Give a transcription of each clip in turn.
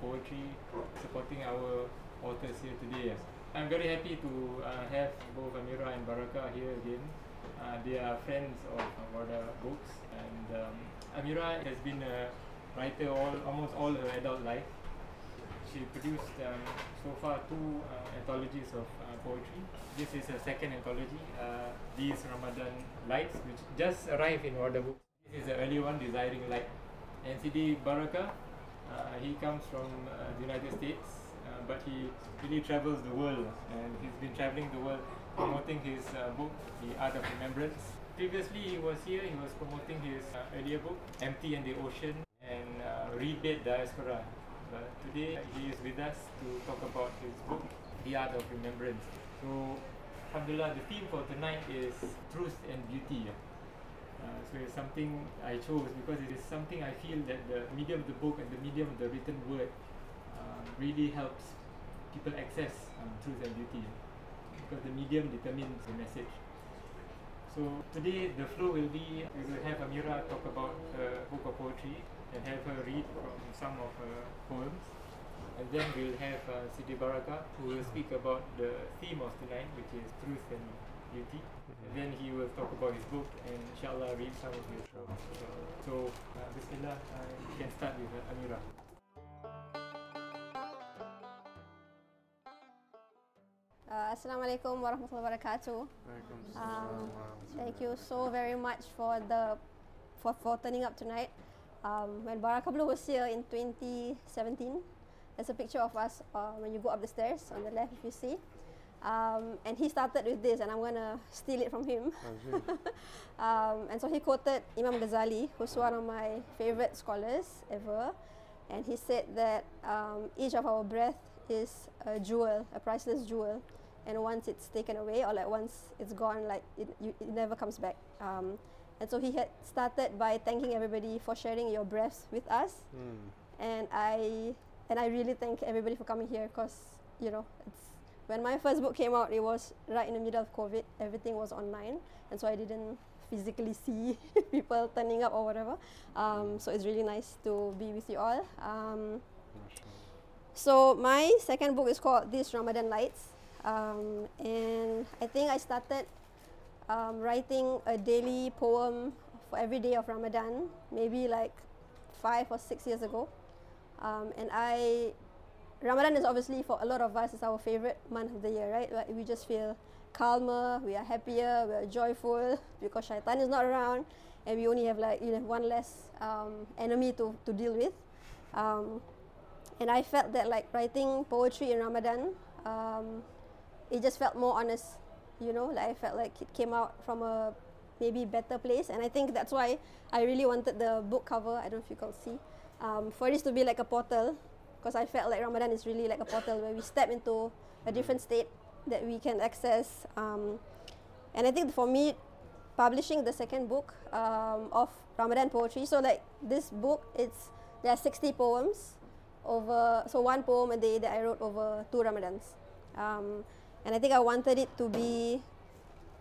poetry, supporting our authors here today. I'm very happy to uh, have both Ameera and Baraka here again. Uh, they are friends of Wardah Books, and um, Ameera has been a writer all almost all her adult life. She produced um, so far two uh, anthologies of uh, poetry. This is her second anthology, uh, These Ramadan Lights, which just arrived in Wardah Books. This is the early one, Desiring Light. NCD Baraka, uh, he comes from uh, the United States, uh, but he really travels the world, and he's been traveling the world promoting his uh, book, The Art of Remembrance. Previously, he was here, he was promoting his uh, earlier book, Empty and the Ocean, and uh, Rebate Diaspora. But today, he is with us to talk about his book, The Art of Remembrance. So, Alhamdulillah, the theme for tonight is Truth and Beauty. Uh, so it's something I chose because it is something I feel that the medium of the book and the medium of the written word uh, really helps people access um, truth and beauty because the medium determines the message. So today the flow will be we will have Amira talk about her book of poetry and have her read from some of her poems. And then we'll have uh, Sidi Baraka who will speak about the theme of tonight which is truth and beauty. And then he will talk about his book and inshallah read some of his poems. So, so uh, Bismillah, uh, you can start with uh, Ameera. Uh, Assalamualaikum warahmatullahi wabarakatuh. Um, thank you so very much for the for, for turning up tonight. Um, when Baraka Blue was here in 2017, there's a picture of us uh, when you go up the stairs on the left if you see. Um, and he started with this, and I'm gonna steal it from him. um, and so he quoted Imam Ghazali, who's one of my favorite scholars ever, and he said that um, each of our breath is a jewel, a priceless jewel, and once it's taken away or like once it's gone, like it, you, it never comes back. Um, and so he had started by thanking everybody for sharing your breaths with us, and I and I really thank everybody for coming here because you know it's when my first book came out, it was right in the middle of COVID. Everything was online, and so I didn't physically see people turning up or whatever. Um, so it's really nice to be with you all. Um, so my second book is called These Ramadan Lights, um, and I think I started um, writing a daily poem for every day of Ramadan, maybe like five or six years ago. Um, and I, Ramadan is obviously for a lot of us is our favorite month of the year, right? Like we just feel calmer, we are happier, we are joyful because shaitan is not around, and we only have like you know one less um, enemy to, to deal with. Um, and I felt that like writing poetry in Ramadan, um, it just felt more honest, you know. Like I felt like it came out from a maybe better place, and I think that's why I really wanted the book cover. I don't know if you can see, um, for this to be like a portal, because I felt like Ramadan is really like a portal where we step into a different state that we can access. Um, and I think for me, publishing the second book um, of Ramadan poetry. So like this book, it's there are sixty poems over so one poem a day that I wrote over two Ramadans. Um, and I think I wanted it to be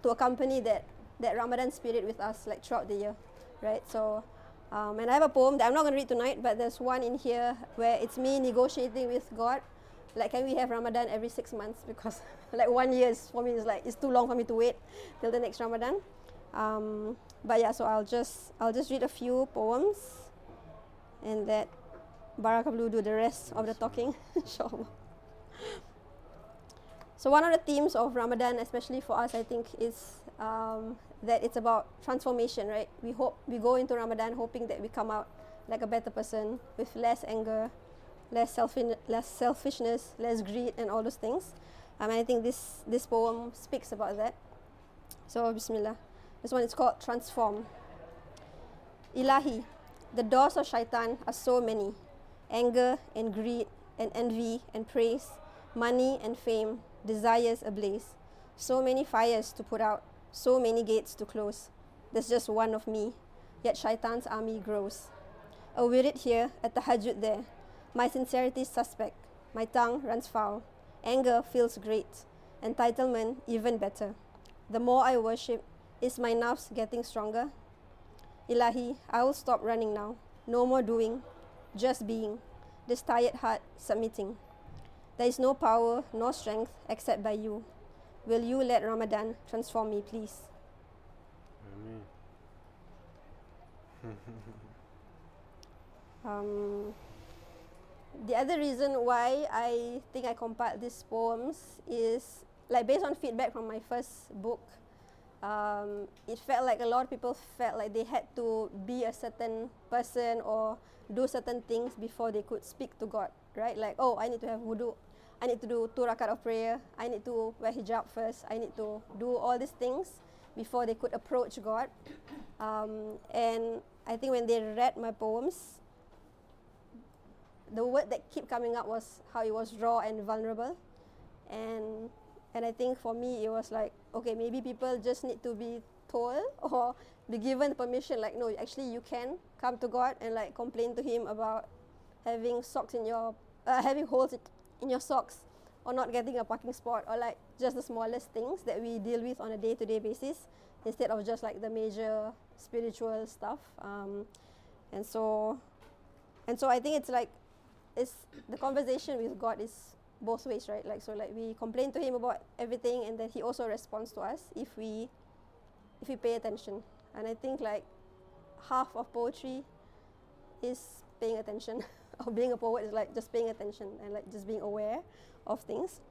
to accompany that that Ramadan spirit with us like throughout the year, right? So, um, and I have a poem that I'm not going to read tonight, but there's one in here where it's me negotiating with God, like can we have Ramadan every six months because like one year is for me is like it's too long for me to wait till the next Ramadan. Um, but yeah, so I'll just I'll just read a few poems, and that Baraka Blue do the rest of the talking, inshallah. So one of the themes of Ramadan, especially for us, I think, is um, that it's about transformation, right? We hope we go into Ramadan hoping that we come out like a better person with less anger, less selfish, less selfishness, less greed, and all those things. Um, and I think this this poem speaks about that. So Bismillah. This one is called Transform. Ilahi, the doors of shaitan are so many anger and greed and envy and praise, money and fame, desires ablaze. So many fires to put out, so many gates to close. There's just one of me, yet shaitan's army grows. A wirid here, a tahajjud there. My sincerity suspect, my tongue runs foul. Anger feels great, entitlement even better. The more I worship, is my nafs getting stronger? Ilahi, I will stop running now. No more doing, just being. This tired heart submitting. There is no power nor strength except by you. Will you let Ramadan transform me, please? Ameen. Um, the other reason why I think I compiled these poems is like based on feedback from my first book. Um, it felt like a lot of people felt like they had to be a certain person or do certain things before they could speak to God, right? Like, oh, I need to have wudu, I need to do two rakat of prayer, I need to wear hijab first, I need to do all these things before they could approach God. Um, and I think when they read my poems, the word that kept coming up was how it was raw and vulnerable. And and I think for me it was like okay maybe people just need to be told or be given permission like no actually you can come to God and like complain to him about having socks in your uh, having holes in your socks or not getting a parking spot or like just the smallest things that we deal with on a day-to-day basis instead of just like the major spiritual stuff um, and so and so I think it's like it's the conversation with God is both ways, right? Like so, like we complain to Him about everything, and then He also responds to us if we if we pay attention. And I think like half of poetry is paying attention. or being a poet is like just paying attention and like just being aware of things.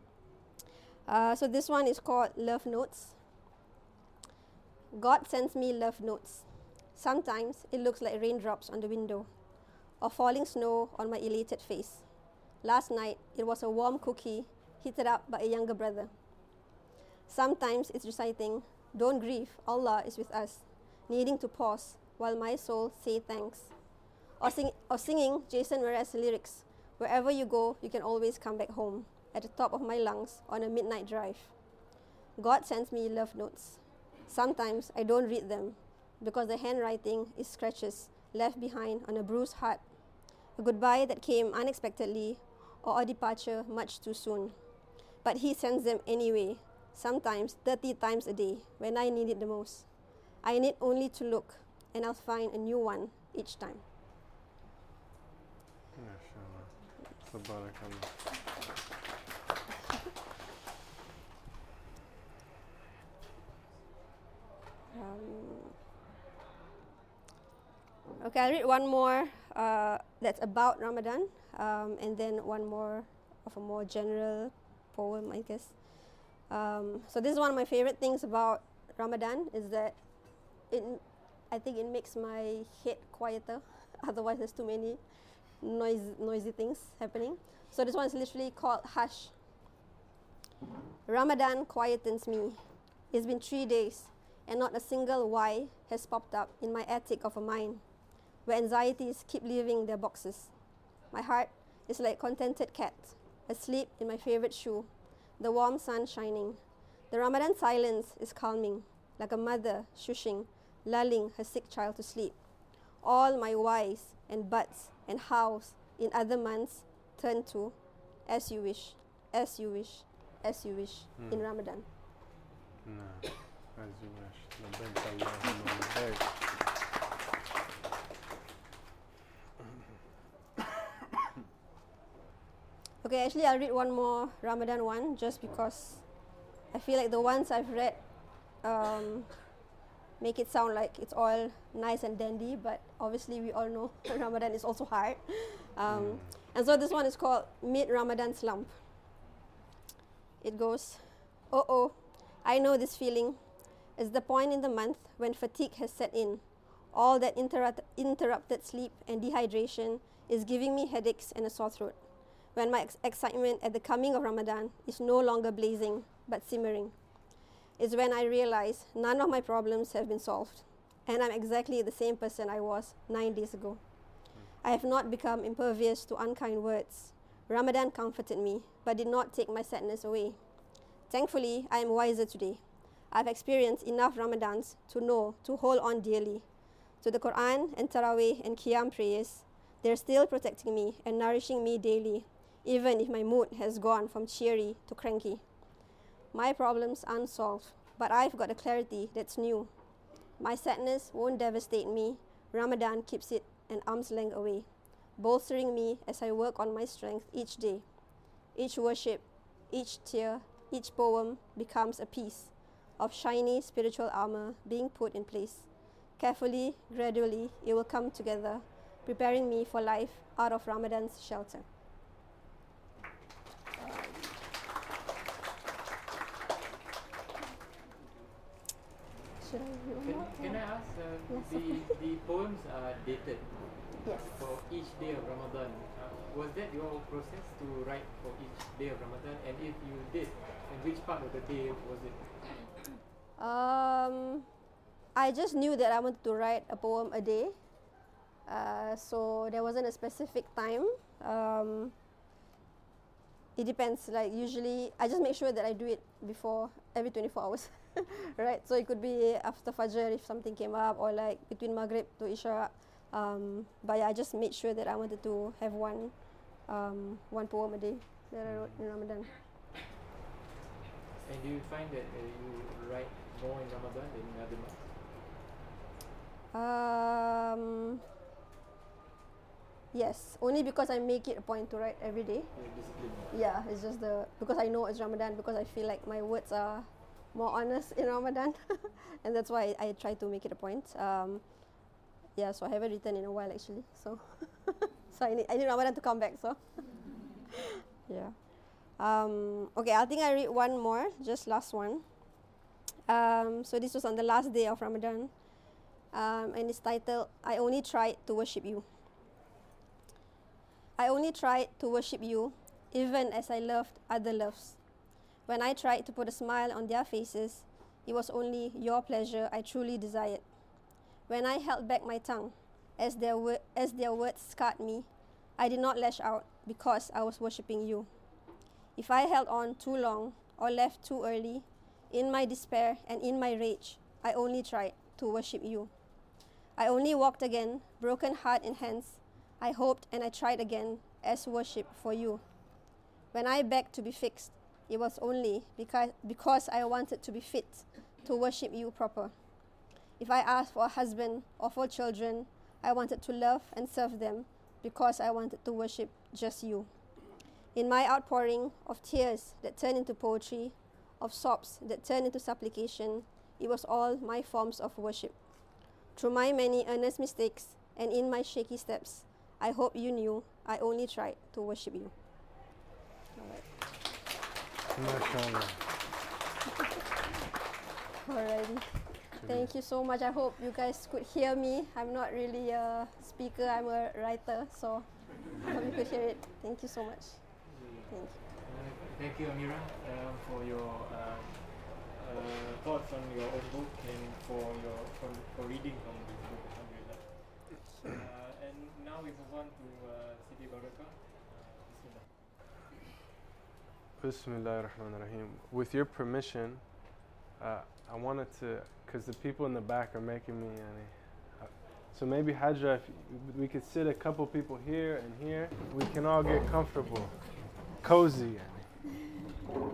Uh, so this one is called Love Notes. God sends me love notes. Sometimes it looks like raindrops on the window or falling snow on my elated face. Last night, it was a warm cookie heated up by a younger brother. Sometimes it's reciting, Don't grieve, Allah is with us, needing to pause while my soul say thanks. Or, sing, or singing Jason Mraz lyrics, Wherever you go, you can always come back home, at the top of my lungs on a midnight drive. God sends me love notes. Sometimes I don't read them because the handwriting is scratches left behind on a bruised heart a goodbye that came unexpectedly, or a departure much too soon. But he sends them anyway, sometimes 30 times a day, when I need it the most. I need only to look, and I'll find a new one each time. Um, okay, I'll read one more uh, that's about Ramadan, um, and then one more of a more general poem, I guess. Um, so this is one of my favorite things about Ramadan is that it, I think it makes my head quieter. Otherwise, there's too many noise, noisy things happening. So this one is literally called Hush. Ramadan quietens me. It's been three days, and not a single why has popped up in my attic of a mind where anxieties keep leaving their boxes. My heart is like contented cat, asleep in my favorite shoe, the warm sun shining. The Ramadan silence is calming, like a mother shushing, lulling her sick child to sleep. All my whys and buts and hows in other months turn to as you wish, as you wish, as you wish mm. in Ramadan. No, as you wish. Okay, actually, I'll read one more Ramadan one just because I feel like the ones I've read um, make it sound like it's all nice and dandy, but obviously, we all know Ramadan is also hard. Um, mm. And so, this one is called Mid Ramadan Slump. It goes, Oh, oh, I know this feeling. It's the point in the month when fatigue has set in. All that interrupt- interrupted sleep and dehydration is giving me headaches and a sore throat when my ex- excitement at the coming of Ramadan is no longer blazing but simmering. Is when I realize none of my problems have been solved, and I'm exactly the same person I was nine days ago. I have not become impervious to unkind words. Ramadan comforted me, but did not take my sadness away. Thankfully, I am wiser today. I've experienced enough Ramadans to know to hold on dearly. To the Quran and Taraweeh and Qiyam prayers, they're still protecting me and nourishing me daily even if my mood has gone from cheery to cranky. My problems unsolved, but I've got a clarity that's new. My sadness won't devastate me Ramadan keeps it an arm's length away, bolstering me as I work on my strength each day. Each worship, each tear, each poem becomes a piece of shiny spiritual armor being put in place. Carefully, gradually, it will come together, preparing me for life out of Ramadan's shelter. Read one Can, more? can I ask, uh, Yes. the, the poems are dated Yes. for each day of Ramadan. Uh, was that your process to write for each day of Ramadan? And if you did, and which part of the day was it? Um, I just knew that I wanted to write a poem a day. Uh, so there wasn't a specific time. Um, it depends. Like usually, I just make sure that I do it before every 24 hours, right? So it could be after Fajr if something came up, or like between Maghrib to Isha. Um, but yeah, I just made sure that I wanted to have one, um, one poem a day that I wrote in Ramadan. And do you find that uh, you write more in Ramadan than in other months? Um, yes, only because I make it a point to write every day. Yeah, it's just the because I know it's Ramadan because I feel like my words are more honest in Ramadan, and that's why I, I try to make it a point. Um, yeah, so I haven't written in a while actually. So, so I need I need Ramadan to come back. So, yeah. Um, okay, I think I read one more, just last one. Um, so this was on the last day of Ramadan, um, and it's titled "I Only Tried to Worship You." I only tried to worship you even as I loved other loves. When I tried to put a smile on their faces, it was only your pleasure I truly desired. When I held back my tongue, as their, wo- as their words scarred me, I did not lash out because I was worshipping you. If I held on too long or left too early, in my despair and in my rage, I only tried to worship you. I only walked again, broken heart in hands. I hoped and I tried again as worship for you. When I begged to be fixed, it was only because, because I wanted to be fit to worship you proper. If I asked for a husband or for children, I wanted to love and serve them because I wanted to worship just you. In my outpouring of tears that turned into poetry, of sobs that turned into supplication, it was all my forms of worship. Through my many earnest mistakes and in my shaky steps, I hope you knew I only tried to worship you. Alright. MashaAllah. Alrighty. Thank you so much. I hope you guys could hear me. I'm not really a speaker, I'm a writer, so I hope you could hear it. Thank you so much. Thank you. Uh, thank you, Ameera, um, for your uh, uh, thoughts on your own book and for your for, for reading from this book. Alhamdulillah. Uh, and now we move on to uh, Sidi Baraka. Uh, Bismillah ar-Rahman rahim With your permission, uh, I wanted to, because the people in the back are making me. Yani, uh, so maybe Hajra, if we could sit a couple people here and here, we can all get comfortable, cozy. Yani.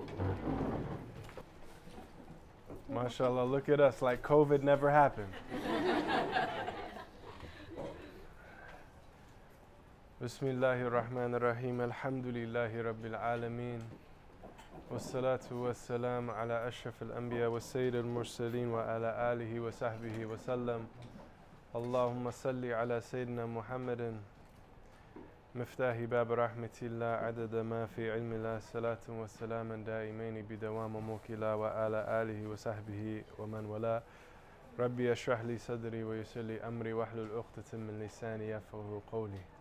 MashaAllah, look at us like COVID never happened. Bismillahir Rahmanir Rahim, Alhamdulillahi Rabbil Alameen. والصلاة والسلام على أشرف الأنبياء والسيد المرسلين وعلى آله وصحبه وسلم. اللهم صل على سيدنا محمد. مفتاح باب رحمة الله عدد ما في علم الله صلاة وسلاما دائمين بدوام موكلا وعلى آله وصحبه ومن والاه. ربي اشرح لي صدري ويسر لي أمري واحلل عقدة من لساني يفقهوا قولي.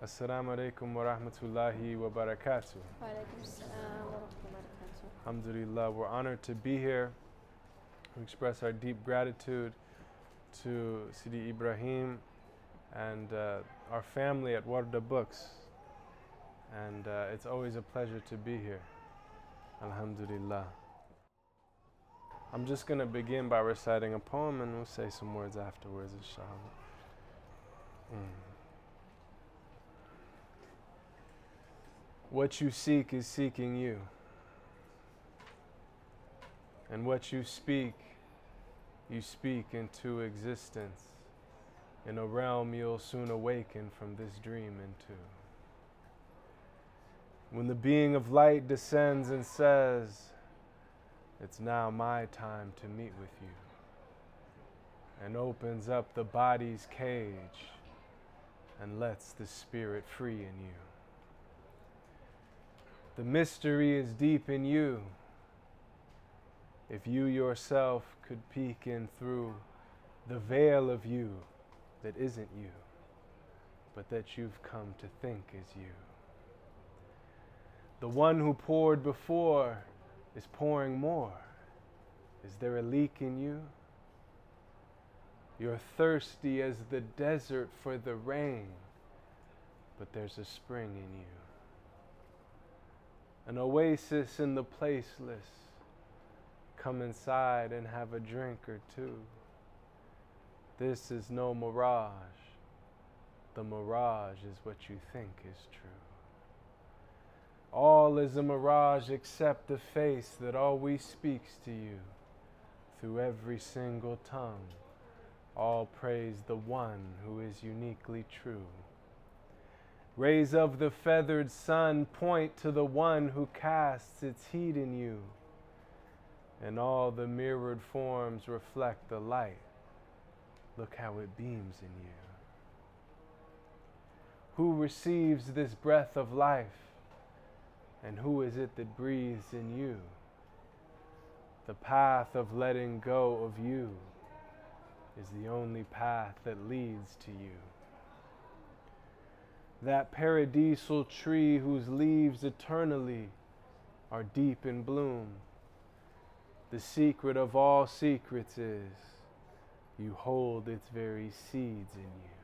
Assalamu alaikum wa rahmatullahi wa barakatuh. Wa alaikum assalam wa rahmatullahi Alhamdulillah, we're honored to be here. We express our deep gratitude to Sidi Ibrahim and uh, our family at Wardah Books. And uh, it's always a pleasure to be here. Alhamdulillah. I'm just going to begin by reciting a poem and we'll say some words afterwards, inshallah. Mm. What you seek is seeking you. And what you speak, you speak into existence. in a realm you'll soon awaken from this dream into. When the being of light descends and says, It's now my time to meet with you, and opens up the body's cage and lets the spirit free in you. The mystery is deep in you. If you yourself could peek in through the veil of you that isn't you, but that you've come to think is you. The one who poured before is pouring more. Is there a leak in you? You're thirsty as the desert for the rain, but there's a spring in you. An oasis in the placeless. Come inside and have a drink or two. This is no mirage. The mirage is what you think is true. All is a mirage except the face that always speaks to you through every single tongue. All praise the one who is uniquely true. Rays of the feathered sun point to the one who casts its heat in you, and all the mirrored forms reflect the light. Look how it beams in you. Who receives this breath of life, and who is it that breathes in you? The path of letting go of you is the only path that leads to you. That paradisal tree whose leaves eternally are deep in bloom. The secret of all secrets is you hold its very seeds in you.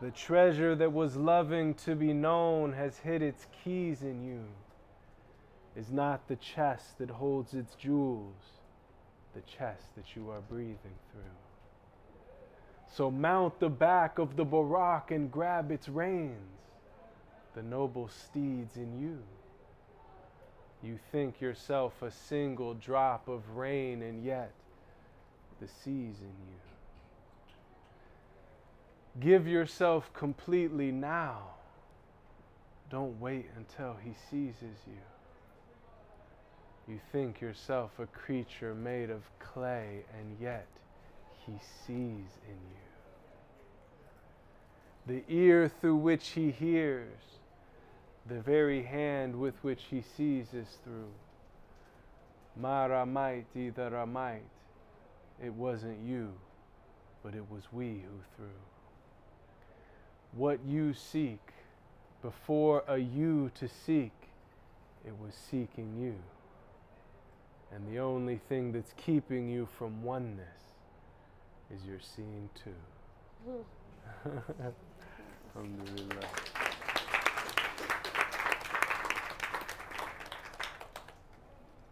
The treasure that was loving to be known has hid its keys in you. Is not the chest that holds its jewels the chest that you are breathing through. So mount the back of the Buraq and grab its reins, the noble steeds in you. You think yourself a single drop of rain, and yet the seas in you. Give yourself completely now. Don't wait until he seizes you. You think yourself a creature made of clay, and yet he sees in you. The ear through which he hears, the very hand with which he sees is through. Mara might, Maramait, Ramait. It wasn't you, but it was we who threw. What you seek, before a you to seek, it was seeking you. And the only thing that's keeping you from oneness is your seeing too. Alhamdulillah.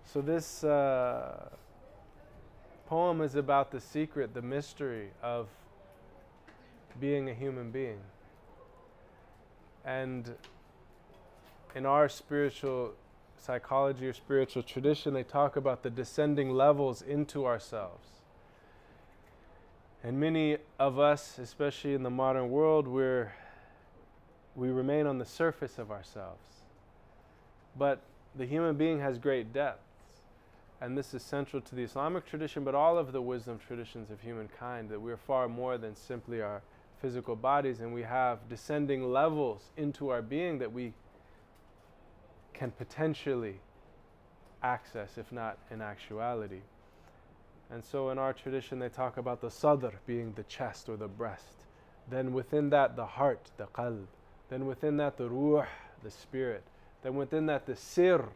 So, this uh, poem is about the secret, the mystery of being a human being. And in our spiritual psychology or spiritual tradition, they talk about the descending levels into ourselves. And many of us, especially in the modern world, we're, we remain on the surface of ourselves. But the human being has great depths. And this is central to the Islamic tradition, but all of the wisdom traditions of humankind, that we're far more than simply our physical bodies, and we have descending levels into our being that we can potentially access, if not in actuality. And so in our tradition, they talk about the sadr being the chest or the breast. Then within that, the heart, the qalb. Then within that, the ruh, the spirit. Then within that, the sir,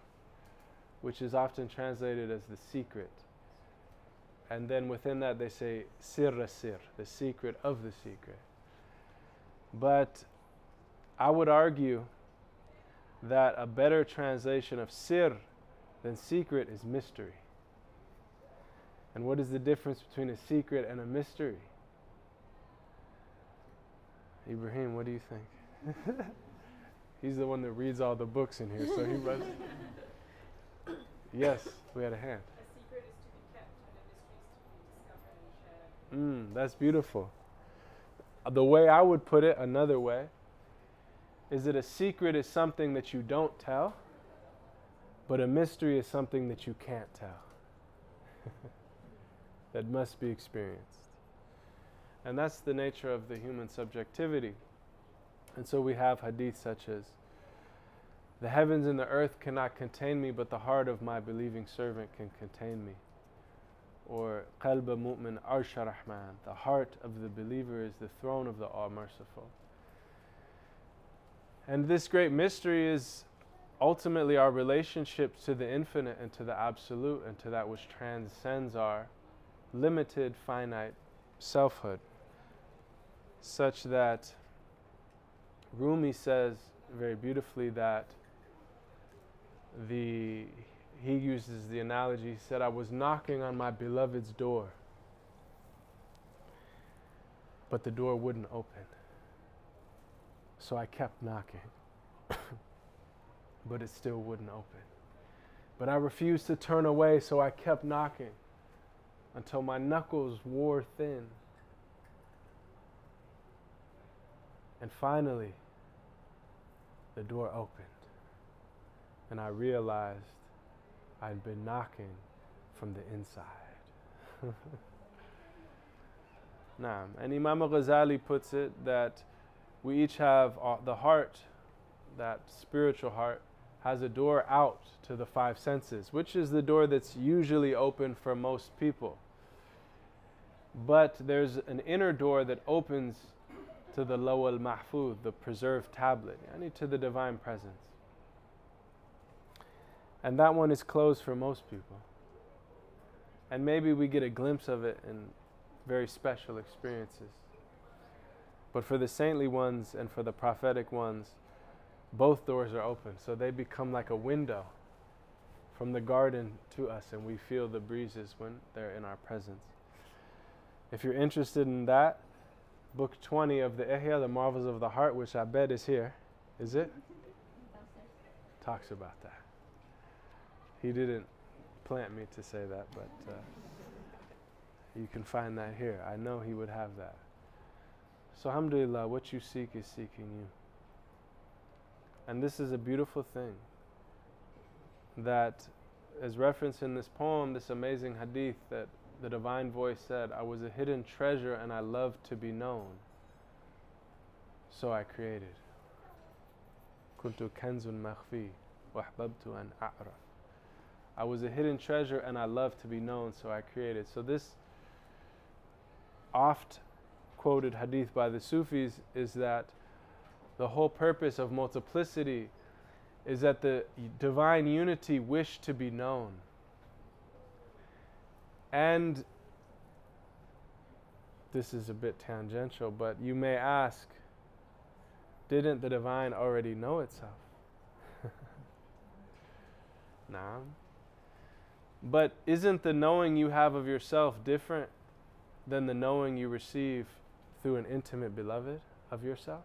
which is often translated as the secret. And then within that, they say sir sir, the secret of the secret. But I would argue that a better translation of sir than secret is mystery. And what is the difference between a secret and a mystery? Ibrahim, what do you think? He's the one that reads all the books in here, so he runs. yes, we had a hand. A secret is to be kept, and a mystery is to be discovered and shared. Mm, that's beautiful. The way I would put it, another way, is that a secret is something that you don't tell, but a mystery is something that you can't tell, that must be experienced. And that's the nature of the human subjectivity. And so we have hadith such as The heavens and the earth cannot contain me, but the heart of my believing servant can contain me. Or Qalba Mu'min Arsha Rahman, the heart of the believer is the throne of the All Merciful. And this great mystery is ultimately our relationship to the infinite and to the absolute and to that which transcends our limited, finite selfhood, such that Rumi says very beautifully that the he uses the analogy he said I was knocking on my beloved's door but the door wouldn't open. So I kept knocking but it still wouldn't open. But I refused to turn away so I kept knocking until my knuckles wore thin and finally the door opened and I realized I'd been knocking from the inside. Nah, and Imam Ghazali puts it that we each have uh, the heart, that spiritual heart, has a door out to the five senses, which is the door that's usually open for most people. But there's an inner door that opens to the Law al Mahfuz, the preserved tablet, yani to the divine presence. And that one is closed for most people. And maybe we get a glimpse of it in very special experiences. But for the saintly ones and for the prophetic ones, both doors are open. So they become like a window from the garden to us, and we feel the breezes when they're in our presence. If you're interested in that, book 20 of the Ihya, The Marvels of the Heart, which I bet is here. Is it? Talks about that. He didn't plant me to say that, but uh, you can find that here. I know he would have that. So, alhamdulillah, what you seek is seeking you. And this is a beautiful thing that, as referenced in this poem, this amazing hadith, that the divine voice said, I was a hidden treasure and I loved to be known. So I created. كنت كنز مخفي وأحببت أن أعرف I was a hidden treasure and I love to be known, so I created. So, this oft quoted hadith by the Sufis is that the whole purpose of multiplicity is that the divine unity wished to be known. And this is a bit tangential, but you may ask, didn't the divine already know itself? nah. But isn't the knowing you have of yourself different than the knowing you receive through an intimate beloved of yourself?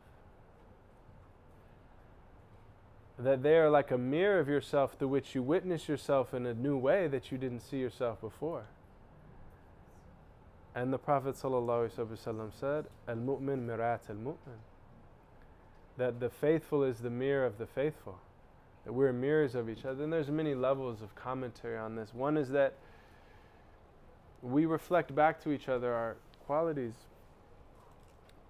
That they are like a mirror of yourself through which you witness yourself in a new way that you didn't see yourself before. And the Prophet ﷺ said, Al Mu'min Mirat al Mu'min. That the faithful is the mirror of the faithful that we're mirrors of each other. And there's many levels of commentary on this. One is that we reflect back to each other our qualities,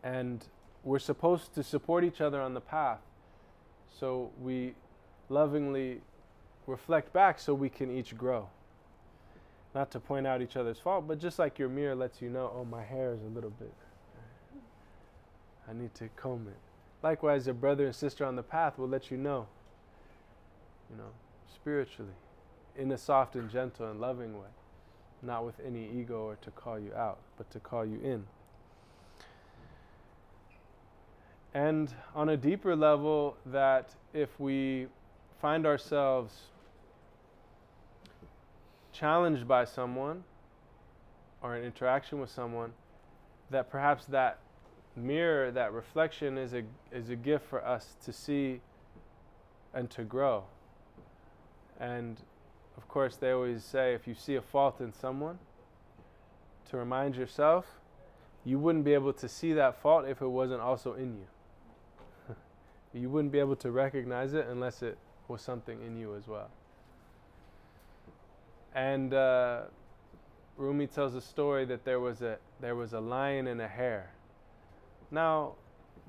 and we're supposed to support each other on the path. So we lovingly reflect back so we can each grow. Not to point out each other's fault, but just like your mirror lets you know, oh, my hair is a little bit. I need to comb it. Likewise, a brother and sister on the path will let you know you know, spiritually, in a soft and gentle and loving way, not with any ego or to call you out, but to call you in. And on a deeper level, that if we find ourselves challenged by someone or an interaction with someone, that perhaps that mirror, that reflection is a, is a gift for us to see and to grow. And of course, they always say if you see a fault in someone, to remind yourself you wouldn't be able to see that fault if it wasn't also in you. you wouldn't be able to recognize it unless it was something in you as well. And uh, Rumi tells a story that there was a there was a lion and a hare. Now,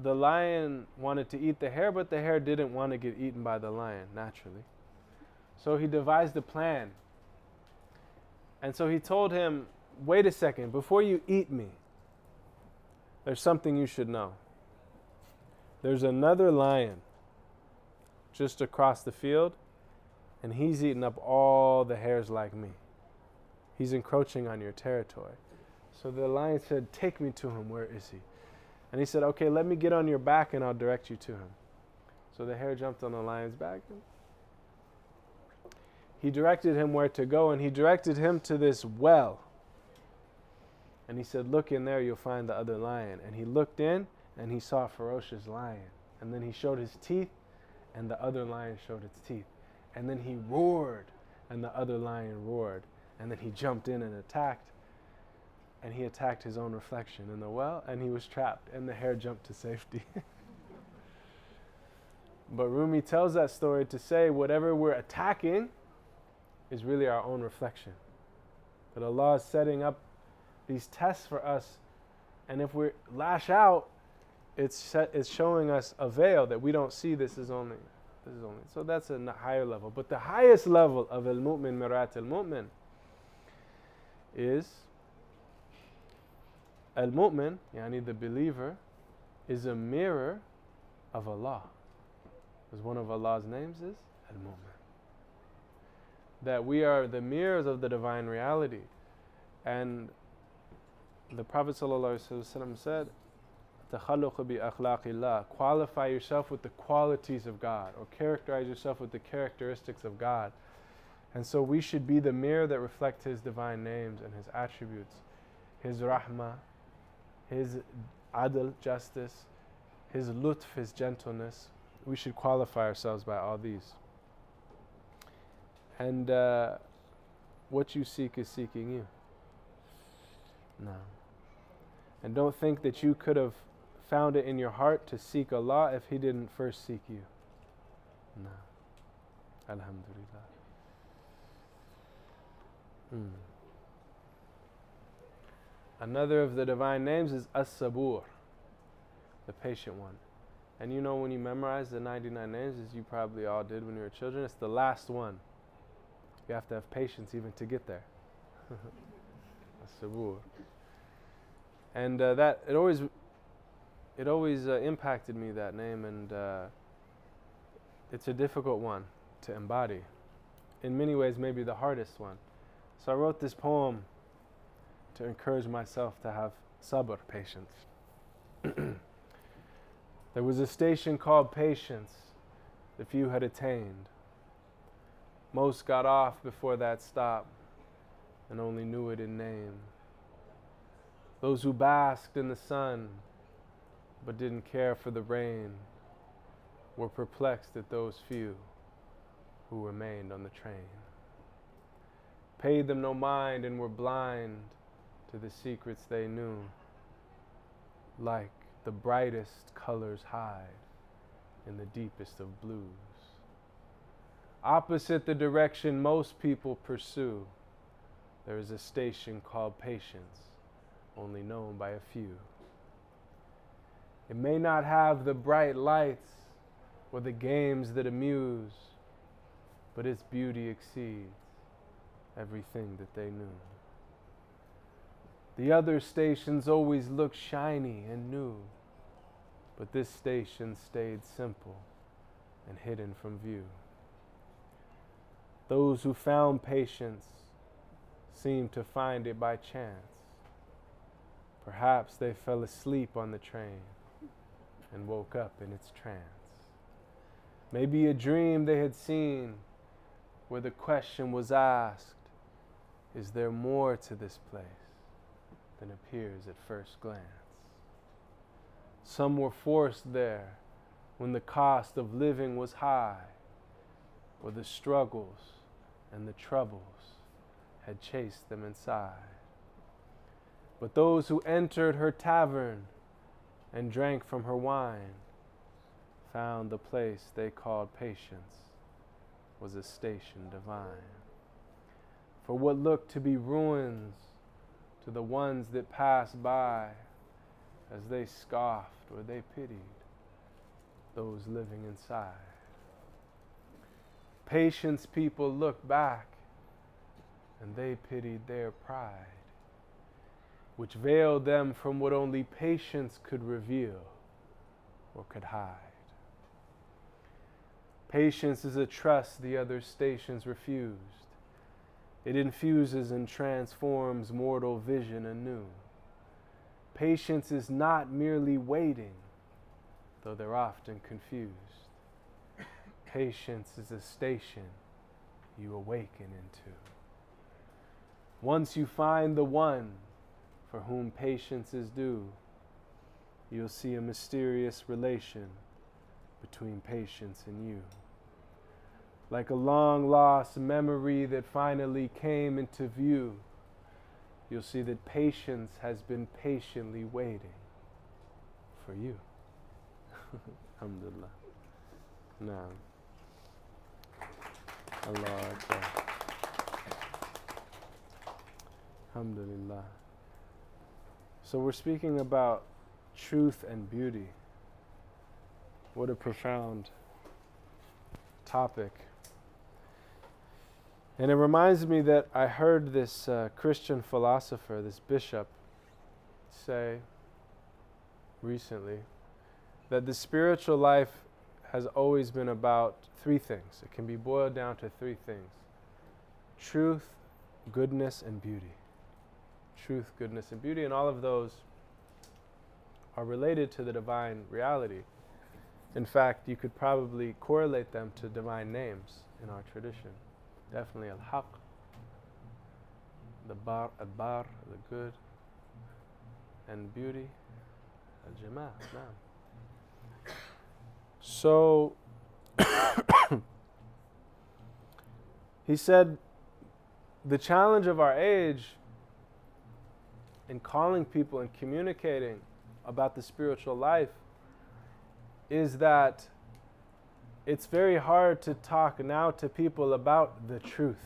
the lion wanted to eat the hare, but the hare didn't want to get eaten by the lion naturally. So he devised a plan. And so he told him, "Wait a second, before you eat me, there's something you should know. There's another lion just across the field, and he's eating up all the hares like me." He's encroaching on your territory. So the lion said, Take me to him. Where is he? And he said, Okay, let me get on your back and I'll direct you to him. So the hare jumped on the lion's back. He directed him where to go and he directed him to this well. And he said, Look in there, you'll find the other lion. And he looked in and he saw a ferocious lion. And then he showed his teeth and the other lion showed its teeth. And then he roared and the other lion roared. And then he jumped in and attacked. And he attacked his own reflection in the well, and he was trapped, and the hare jumped to safety. but Rumi tells that story to say whatever we're attacking is really our own reflection. That Allah is setting up these tests for us, and if we lash out, it's, it's showing us a veil that we don't see this is only this is only so that's a higher level but the highest level of al-mu'min mirat al-mu'min is Al Mu'min, yani the believer, is a mirror of Allah. Because one of Allah's names is Al Mu'min. That we are the mirrors of the divine reality. And the Prophet said, Qualify yourself with the qualities of God, or characterize yourself with the characteristics of God. And so we should be the mirror that reflects His divine names and His attributes, His rahmah, His adl, justice, His lutf, His gentleness. We should qualify ourselves by all these. And uh, what you seek is seeking you. No. And don't think that you could have found it in your heart to seek Allah if He didn't first seek you. No. Alhamdulillah. Hmm. Another of the divine names is As-Sabur, the patient one. And you know when you memorize the 99 names, as you probably all did when you were children, it's the last one. You have to have patience even to get there. As-Sabur. And uh, that, it always, it always uh, impacted me, that name, and uh, it's a difficult one to embody. In many ways, maybe the hardest one. So I wrote this poem to encourage myself to have sabr, patience. there was a station called Patience the few had attained. Most got off before that stop and only knew it in name. Those who basked in the sun but didn't care for the rain were perplexed at those few who remained on the train paid them no mind and were blind to the secrets they knew. Like the brightest colors hide in the deepest of blues. Opposite the direction most people pursue, there is a station called patience, only known by a few. It may not have the bright lights or the games that amuse, but its beauty exceeds everything that they knew. The other stations always looked shiny and new, but this station stayed simple and hidden from view. Those who found patience seemed to find it by chance. Perhaps they fell asleep on the train and woke up in its trance. Maybe a dream they had seen where the question was asked is there more to this place than appears at first glance? Some were forced there when the cost of living was high, or the struggles and the troubles had chased them inside. But those who entered her tavern and drank from her wine found the place they called patience was a station divine. For what looked to be ruins to the ones that passed by as they scoffed or they pitied those living inside. Patience people looked back and they pitied their pride, which veiled them from what only patience could reveal or could hide. Patience is a trust the other stations refused. It infuses and transforms mortal vision anew. Patience is not merely waiting, though they're often confused. Patience is a station you awaken into. Once you find the one for whom patience is due, you'll see a mysterious relation between patience and you. Like a long lost memory that finally came into view you'll see that patience has been patiently waiting for you. Alhamdulillah. Now, Allah. Alhamdulillah. So we're speaking about truth and beauty. What a profound topic. And it reminds me that I heard this uh, Christian philosopher, this bishop, say recently that the spiritual life has always been about three things. It can be boiled down to three things truth, goodness, and beauty. Truth, goodness, and beauty. And all of those are related to the divine reality. In fact, you could probably correlate them to divine names in our tradition. Definitely al haq, the bar, al bar, the good, and beauty, al jamal. So he said, the challenge of our age in calling people and communicating about the spiritual life is that it's very hard to talk now to people about the truth.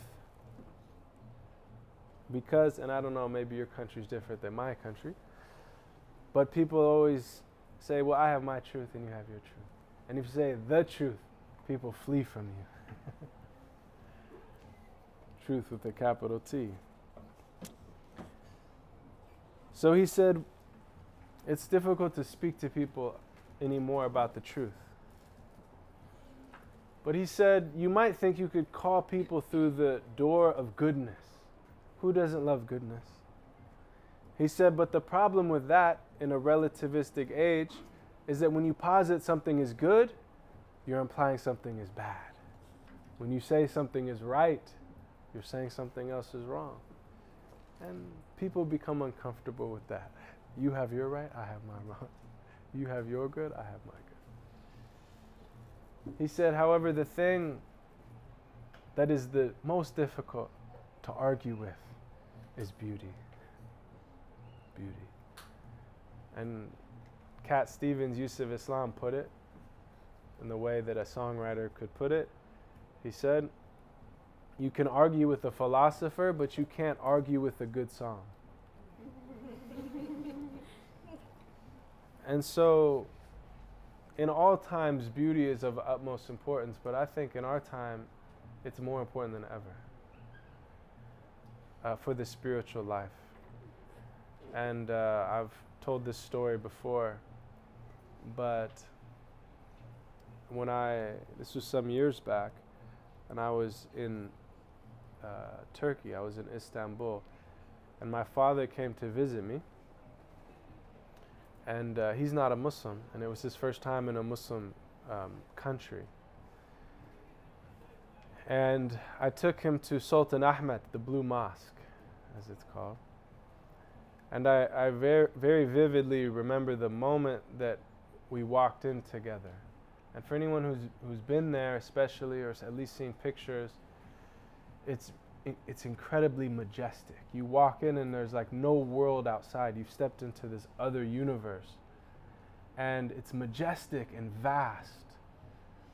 Because, and I don't know, maybe your country's different than my country, but people always say, Well, I have my truth and you have your truth. And if you say the truth, people flee from you. truth with a capital T. So he said, It's difficult to speak to people anymore about the truth. But he said, You might think you could call people through the door of goodness. Who doesn't love goodness? He said, But the problem with that in a relativistic age is that when you posit something is good, you're implying something is bad. When you say something is right, you're saying something else is wrong. And people become uncomfortable with that. You have your right, I have my wrong. You have your good, I have my good. He said, however, the thing that is the most difficult to argue with is beauty. Beauty. And Cat Stevens, Yusuf Islam, put it in the way that a songwriter could put it. He said, You can argue with a philosopher, but you can't argue with a good song. and so in all times, beauty is of utmost importance, but I think in our time, it's more important than ever uh, for the spiritual life. And uh, I've told this story before, but when I, this was some years back, and I was in uh, Turkey, I was in Istanbul, and my father came to visit me and uh, he's not a Muslim, and it was his first time in a Muslim um, country. And I took him to Sultan Ahmed, the Blue Mosque, as it's called. And I, I very, vividly remember the moment that we walked in together. And for anyone who's, who's been there, especially, or at least seen pictures, it's it's incredibly majestic. You walk in and there's like no world outside. You've stepped into this other universe. And it's majestic and vast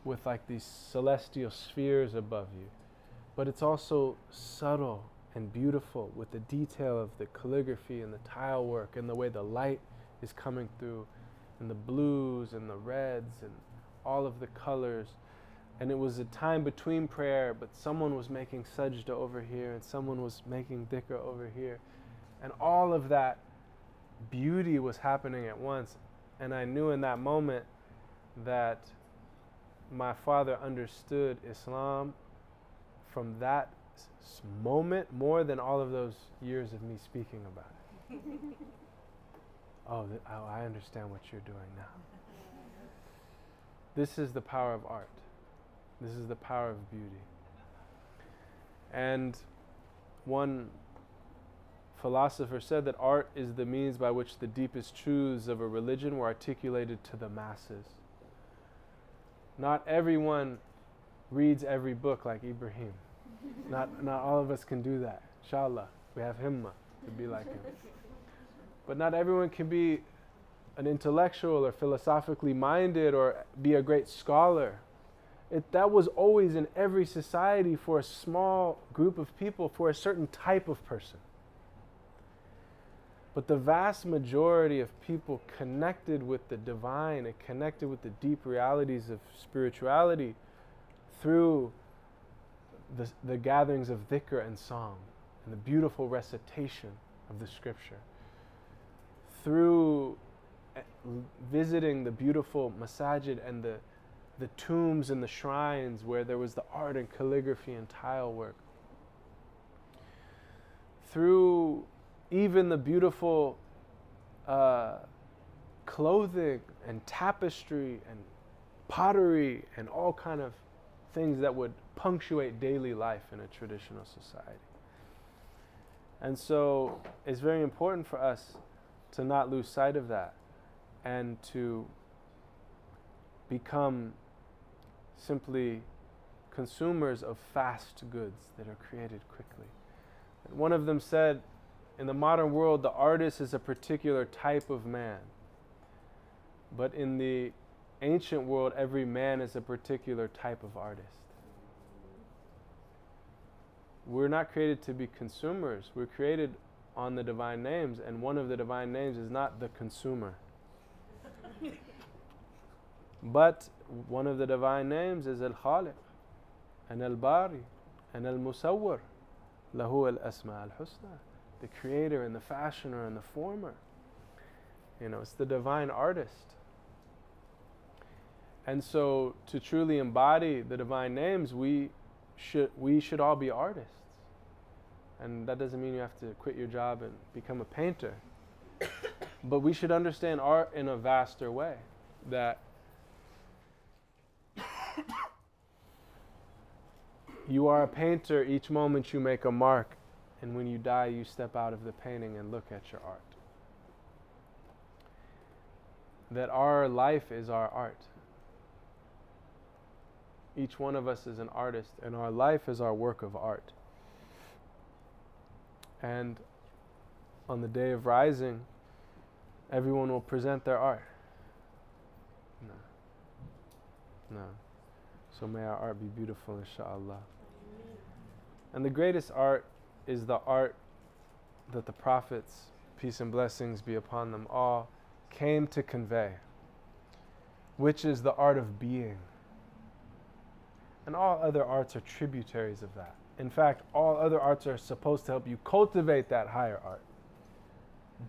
with like these celestial spheres above you. But it's also subtle and beautiful with the detail of the calligraphy and the tile work and the way the light is coming through and the blues and the reds and all of the colors and it was a time between prayer, but someone was making sajda over here and someone was making dhikr over here. And all of that beauty was happening at once. And I knew in that moment that my father understood Islam from that s- moment more than all of those years of me speaking about it. oh, th- oh, I understand what you're doing now. This is the power of art. This is the power of beauty. And one philosopher said that art is the means by which the deepest truths of a religion were articulated to the masses. Not everyone reads every book like Ibrahim. not, not all of us can do that. Inshallah, we have himma to be like him. But not everyone can be an intellectual or philosophically minded or be a great scholar it, that was always in every society for a small group of people, for a certain type of person. But the vast majority of people connected with the divine and connected with the deep realities of spirituality through the, the gatherings of dhikr and song and the beautiful recitation of the scripture. Through eh, visiting the beautiful masajid and the the tombs and the shrines where there was the art and calligraphy and tile work. Through even the beautiful uh, clothing and tapestry and pottery and all kind of things that would punctuate daily life in a traditional society. And so it's very important for us to not lose sight of that and to become simply consumers of fast goods that are created quickly. And one of them said, in the modern world, the artist is a particular type of man. But in the ancient world, every man is a particular type of artist. We're not created to be consumers. We're created on the divine names, and one of the divine names is not the consumer. but one of the divine names is Al Khaliq and Al Bari and Al Musawwir. Lahu al Asma al Husna. The creator and the fashioner and the former. You know, it's the divine artist. And so to truly embody the divine names, we should we should all be artists. And that doesn't mean you have to quit your job and become a painter. but we should understand art in a vaster way. That you are a painter each moment you make a mark, and when you die, you step out of the painting and look at your art. That our life is our art. Each one of us is an artist, and our life is our work of art. And on the day of rising, everyone will present their art. No. No. So may our art be beautiful, inshallah. And the greatest art is the art that the prophets, peace and blessings be upon them all, came to convey, which is the art of being. And all other arts are tributaries of that. In fact, all other arts are supposed to help you cultivate that higher art.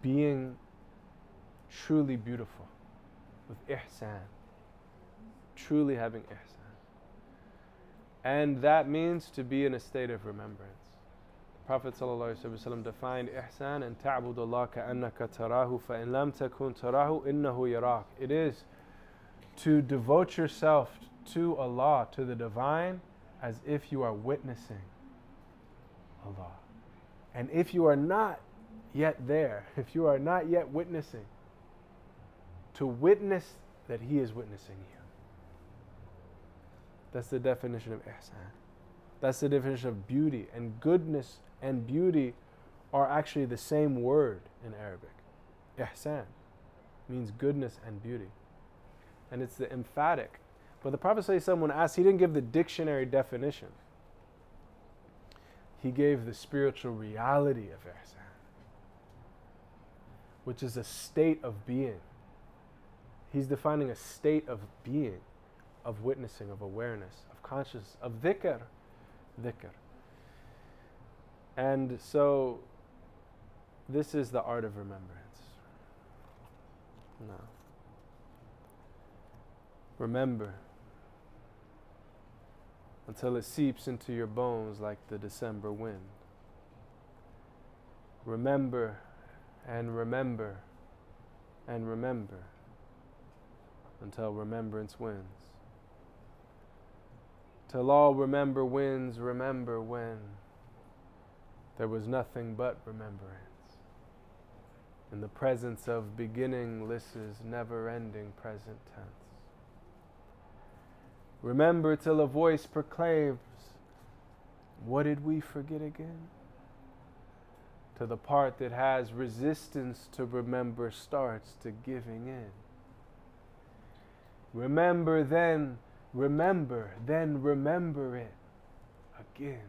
Being truly beautiful with ihsan. Truly having ihsan. And that means to be in a state of remembrance. The Prophet ﷺ defined ihsan and ta'bud Allah ka'annaka tarahu fa'in lam takun tarahu innahu yarak. It is to devote yourself to Allah, to the divine, as if you are witnessing Allah. And if you are not yet there, if you are not yet witnessing, to witness that He is witnessing you. That's the definition of ihsan. That's the definition of beauty. And goodness and beauty are actually the same word in Arabic. Ihsan means goodness and beauty. And it's the emphatic. But the Prophet ﷺ, when asked, he didn't give the dictionary definition. He gave the spiritual reality of ihsan, which is a state of being. He's defining a state of being, of witnessing, of awareness, of consciousness, of dhikr. Dhikr. And so, this is the art of remembrance. No. Remember until it seeps into your bones like the December wind. Remember and remember and remember until remembrance wins. Till all remember wins, remember when there was nothing but remembrance. In the presence of beginningless's never ending present tense. Remember till a voice proclaims, What did we forget again? To the part that has resistance to remember starts to giving in. Remember then, remember, then remember it again,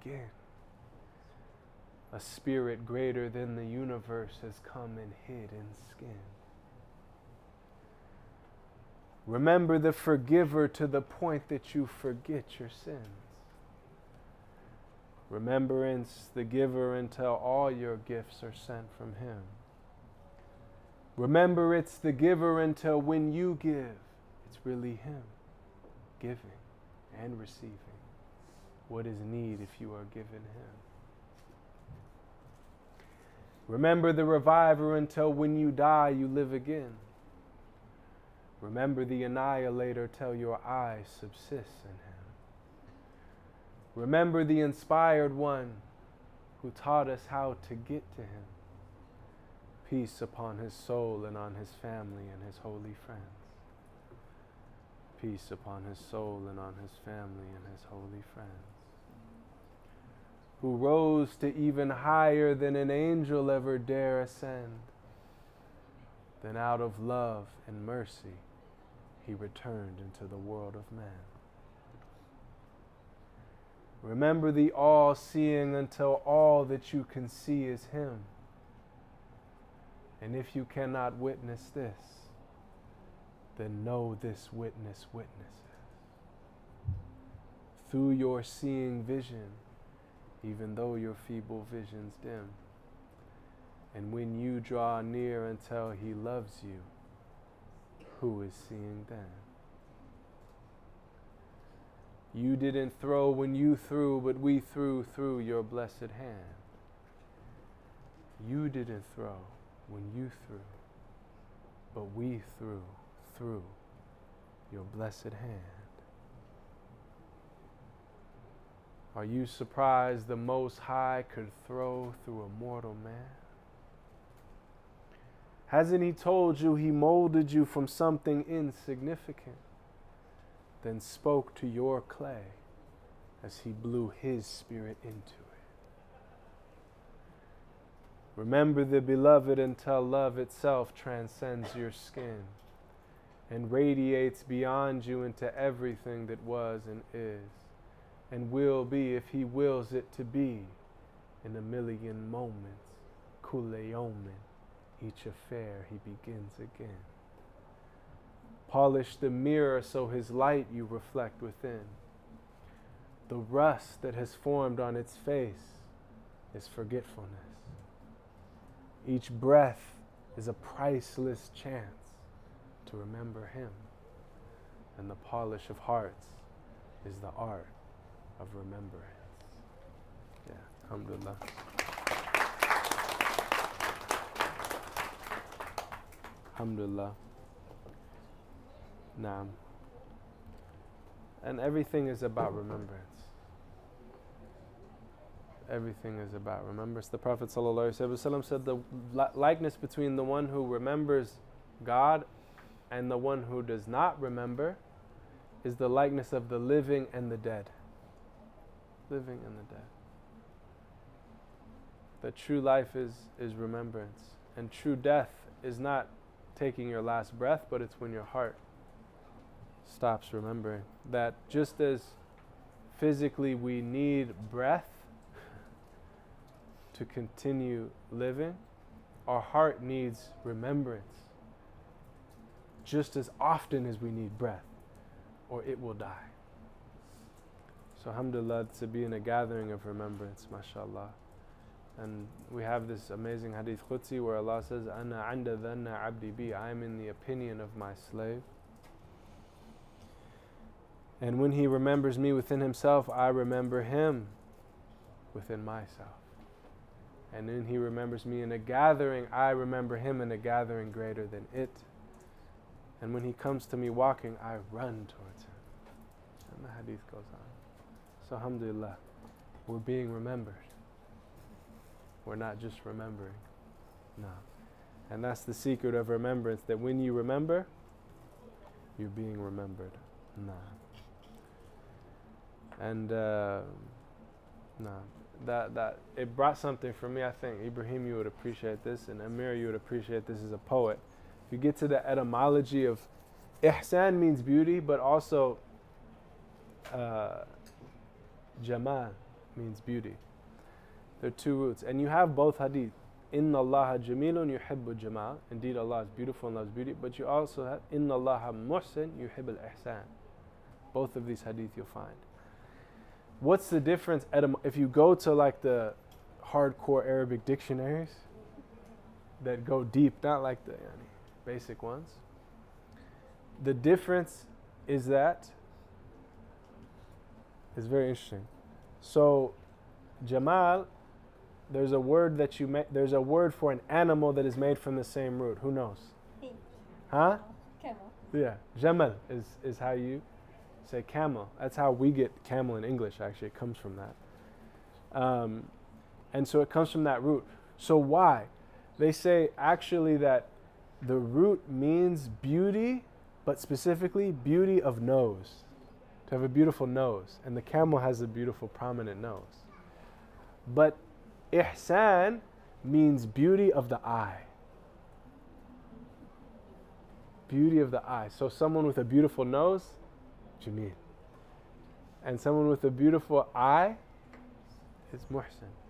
again. A spirit greater than the universe has come and hid in skin. Remember the forgiver to the point that you forget your sins. Remembrance the giver until all your gifts are sent from him. Remember it's the giver until when you give, it's really him giving and receiving what is need if you are given him. Remember the reviver until when you die, you live again. Remember the annihilator till your eye subsists in him. Remember the inspired one who taught us how to get to him. Peace upon his soul and on his family and his holy friends. Peace upon his soul and on his family and his holy friends. Who rose to even higher than an angel ever dare ascend. Then out of love and mercy he returned into the world of man. Remember the all seeing until all that you can see is Him. And if you cannot witness this, then know this witness witnesses. Through your seeing vision, even though your feeble vision's dim. And when you draw near until He loves you, who is seeing then? You didn't throw when you threw, but we threw through your blessed hand. You didn't throw when you threw, but we threw through your blessed hand. Are you surprised the Most High could throw through a mortal man? Hasn't He told you He molded you from something insignificant, then spoke to your clay as He blew His Spirit into it? Remember the beloved until love itself transcends your skin and radiates beyond you into everything that was and is and will be if He wills it to be in a million moments. Kuleyomin each affair he begins again. Polish the mirror so his light you reflect within. The rust that has formed on its face is forgetfulness. Each breath is a priceless chance to remember him. And the polish of hearts is the art of remembrance. Yeah, alhamdulillah. Alhamdulillah. Naam. And everything is about remembrance. Everything is about remembrance. The Prophet ﷺ said the likeness between the one who remembers God and the one who does not remember is the likeness of the living and the dead. living and the dead. That true life is, is remembrance. And true death is not taking your last breath, but it's when your heart stops remembering. That just as physically we need breath to continue living, our heart needs remembrance just as often as we need breath, or it will die. So, alhamdulillah, to be in a gathering of remembrance, mashallah. And we have this amazing hadith Qudsi where Allah says, Ana anda dhanna abdi bi, I am in the opinion of my slave. And when he remembers me within himself, I remember him within myself. And then he remembers me in a gathering, I remember him in a gathering greater than it. And when he comes to me walking, I run towards him. And the hadith goes on. So, alhamdulillah, we're being remembered. We're not just remembering. No. And that's the secret of remembrance that when you remember, you're being remembered. No. And uh, no, that that it brought something for me. I think Ibrahim, you would appreciate this, and Ameera, you would appreciate this as a poet. You get to the etymology of ihsan means beauty, but also uh, means beauty. There are two roots, and you have both hadith. Inna Allah jamilun yuhibbu jamal. Indeed, Allah is beautiful and loves beauty. But you also have Inna Allah muhsin yuhibbu al-ihsan. Both of these hadith you'll find what's the difference if you go to like the hardcore Arabic dictionaries that go deep, not like the basic ones? The difference is that it's very interesting. So, Jamal, there's a word that you make. There's a word for an animal that is made from the same root. Who knows? Huh? Camel. Yeah, Jamal is is how you say camel. That's how we get camel in English, actually. It comes from that. Um, and so it comes from that root. So why? They say actually that the root means beauty, but specifically beauty of nose. To have a beautiful nose. And the camel has a beautiful, prominent nose. But ihsan means beauty of the eye. Beauty of the eye. So someone with a beautiful nose, Jameel. And someone with a beautiful eye is Muhsin.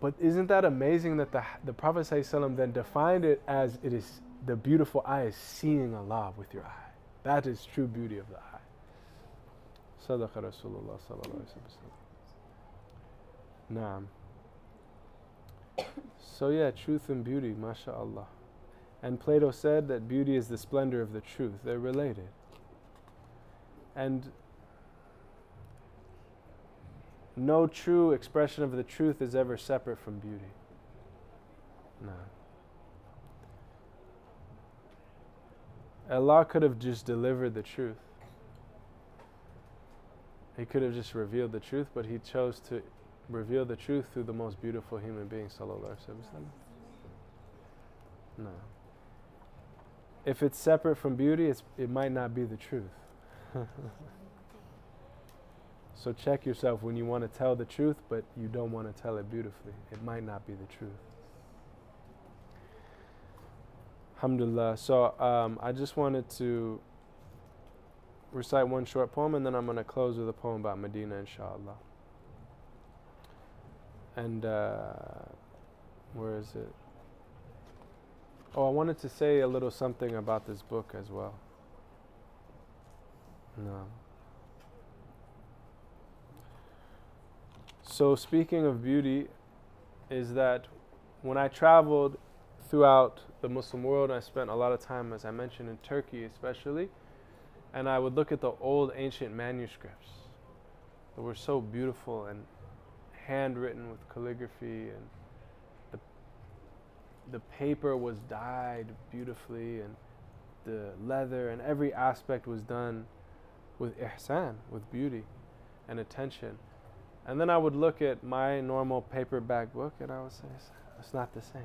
But isn't that amazing that the, the Prophet ﷺ then defined it as it is the beautiful eye is seeing Allah with your eye. That is true beauty of the eye. صدق Rasulullah sallallahu Naam. So yeah, truth and beauty, mashallah. And Plato said that beauty is the splendor of the truth. They're related. And no true expression of the truth is ever separate from beauty. No. Allah could have just delivered the truth. He could have just revealed the truth, but He chose to reveal the truth through the most beautiful human being, sallallahu No. If it's separate from beauty, it might not be the truth. so check yourself when you want to tell the truth, but you don't want to tell it beautifully. It might not be the truth. Alhamdulillah. So um, I just wanted to recite one short poem and then I'm going to close with a poem about Medina, inshallah. And uh, where is it? Oh, I wanted to say a little something about this book as well. No. So, speaking of beauty, is that when I traveled throughout the Muslim world, I spent a lot of time, as I mentioned, in Turkey especially, and I would look at the old ancient manuscripts that were so beautiful and handwritten with calligraphy, and the, the paper was dyed beautifully, and the leather and every aspect was done with ihsan, with beauty and attention. And then I would look at my normal paperback book and I would say, it's not the same.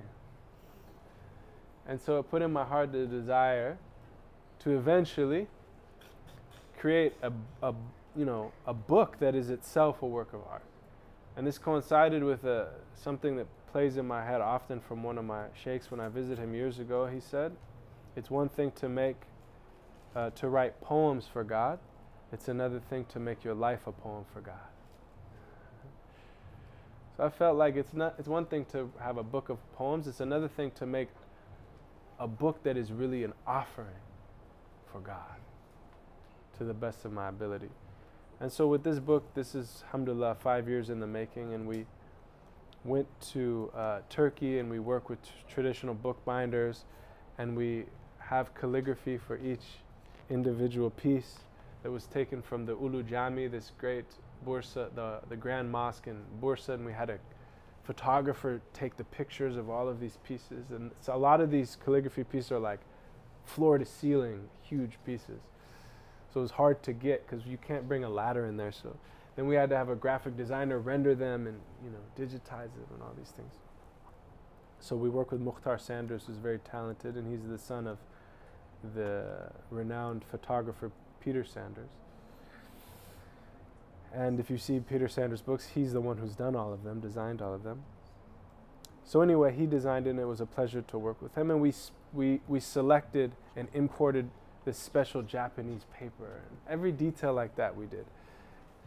And so it put in my heart the desire to eventually create a, a, you know, a book that is itself a work of art. And this coincided with a, uh, something that plays in my head often from one of my sheikhs when I visited him years ago. He said, It's one thing to make, uh, to write poems for God, it's another thing to make your life a poem for God. So I felt like it's not it's one thing to have a book of poems, it's another thing to make a book that is really an offering for God to the best of my ability. And so with this book, this is alhamdulillah 5 years in the making and we went to uh, Turkey and we work with t- traditional bookbinders and we have calligraphy for each individual piece that was taken from the Ulu Jami, this great Bursa, the, the Grand Mosque in Bursa, and we had a photographer take the pictures of all of these pieces. And so a lot of these calligraphy pieces are like floor to ceiling, huge pieces. So it was hard to get because you can't bring a ladder in there. So then we had to have a graphic designer render them and you know digitize it and all these things. So we work with Mukhtar Sanders, who's very talented, and he's the son of the renowned photographer Peter Sanders. And if you see Peter Sanders' books, he's the one who's done all of them, designed all of them. So anyway, he designed it, and it was a pleasure to work with him. And we we we selected and imported this special Japanese paper, and every detail like that we did.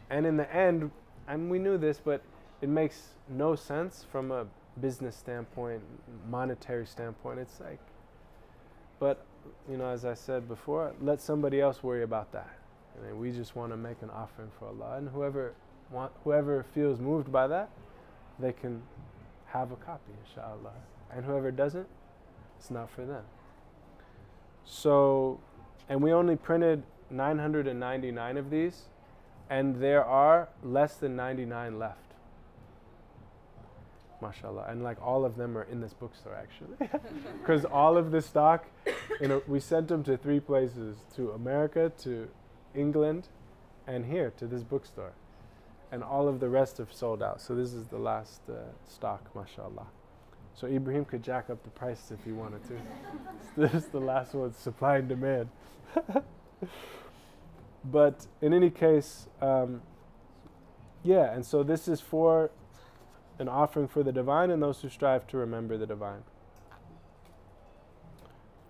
And in the end, and we knew this, but it makes no sense from a business standpoint, monetary standpoint. It's like, but you know, as I said before, let somebody else worry about that. And we just want to make an offering for Allah. And whoever want, whoever feels moved by that, they can have a copy, inshallah. And whoever doesn't, it's not for them. So, and we only printed 999 of these, and there are less than 99 left. Mashallah. And like all of them are in this bookstore actually. Because all of the stock, you know, we sent them to three places to America, to England, and here to this bookstore. And all of the rest have sold out. So this is the last uh, stock, mashallah. So Ibrahim could jack up the prices if he wanted to. this is the last one, supply and demand. but in any case, um, yeah, and so this is for an offering for the divine and those who strive to remember the divine.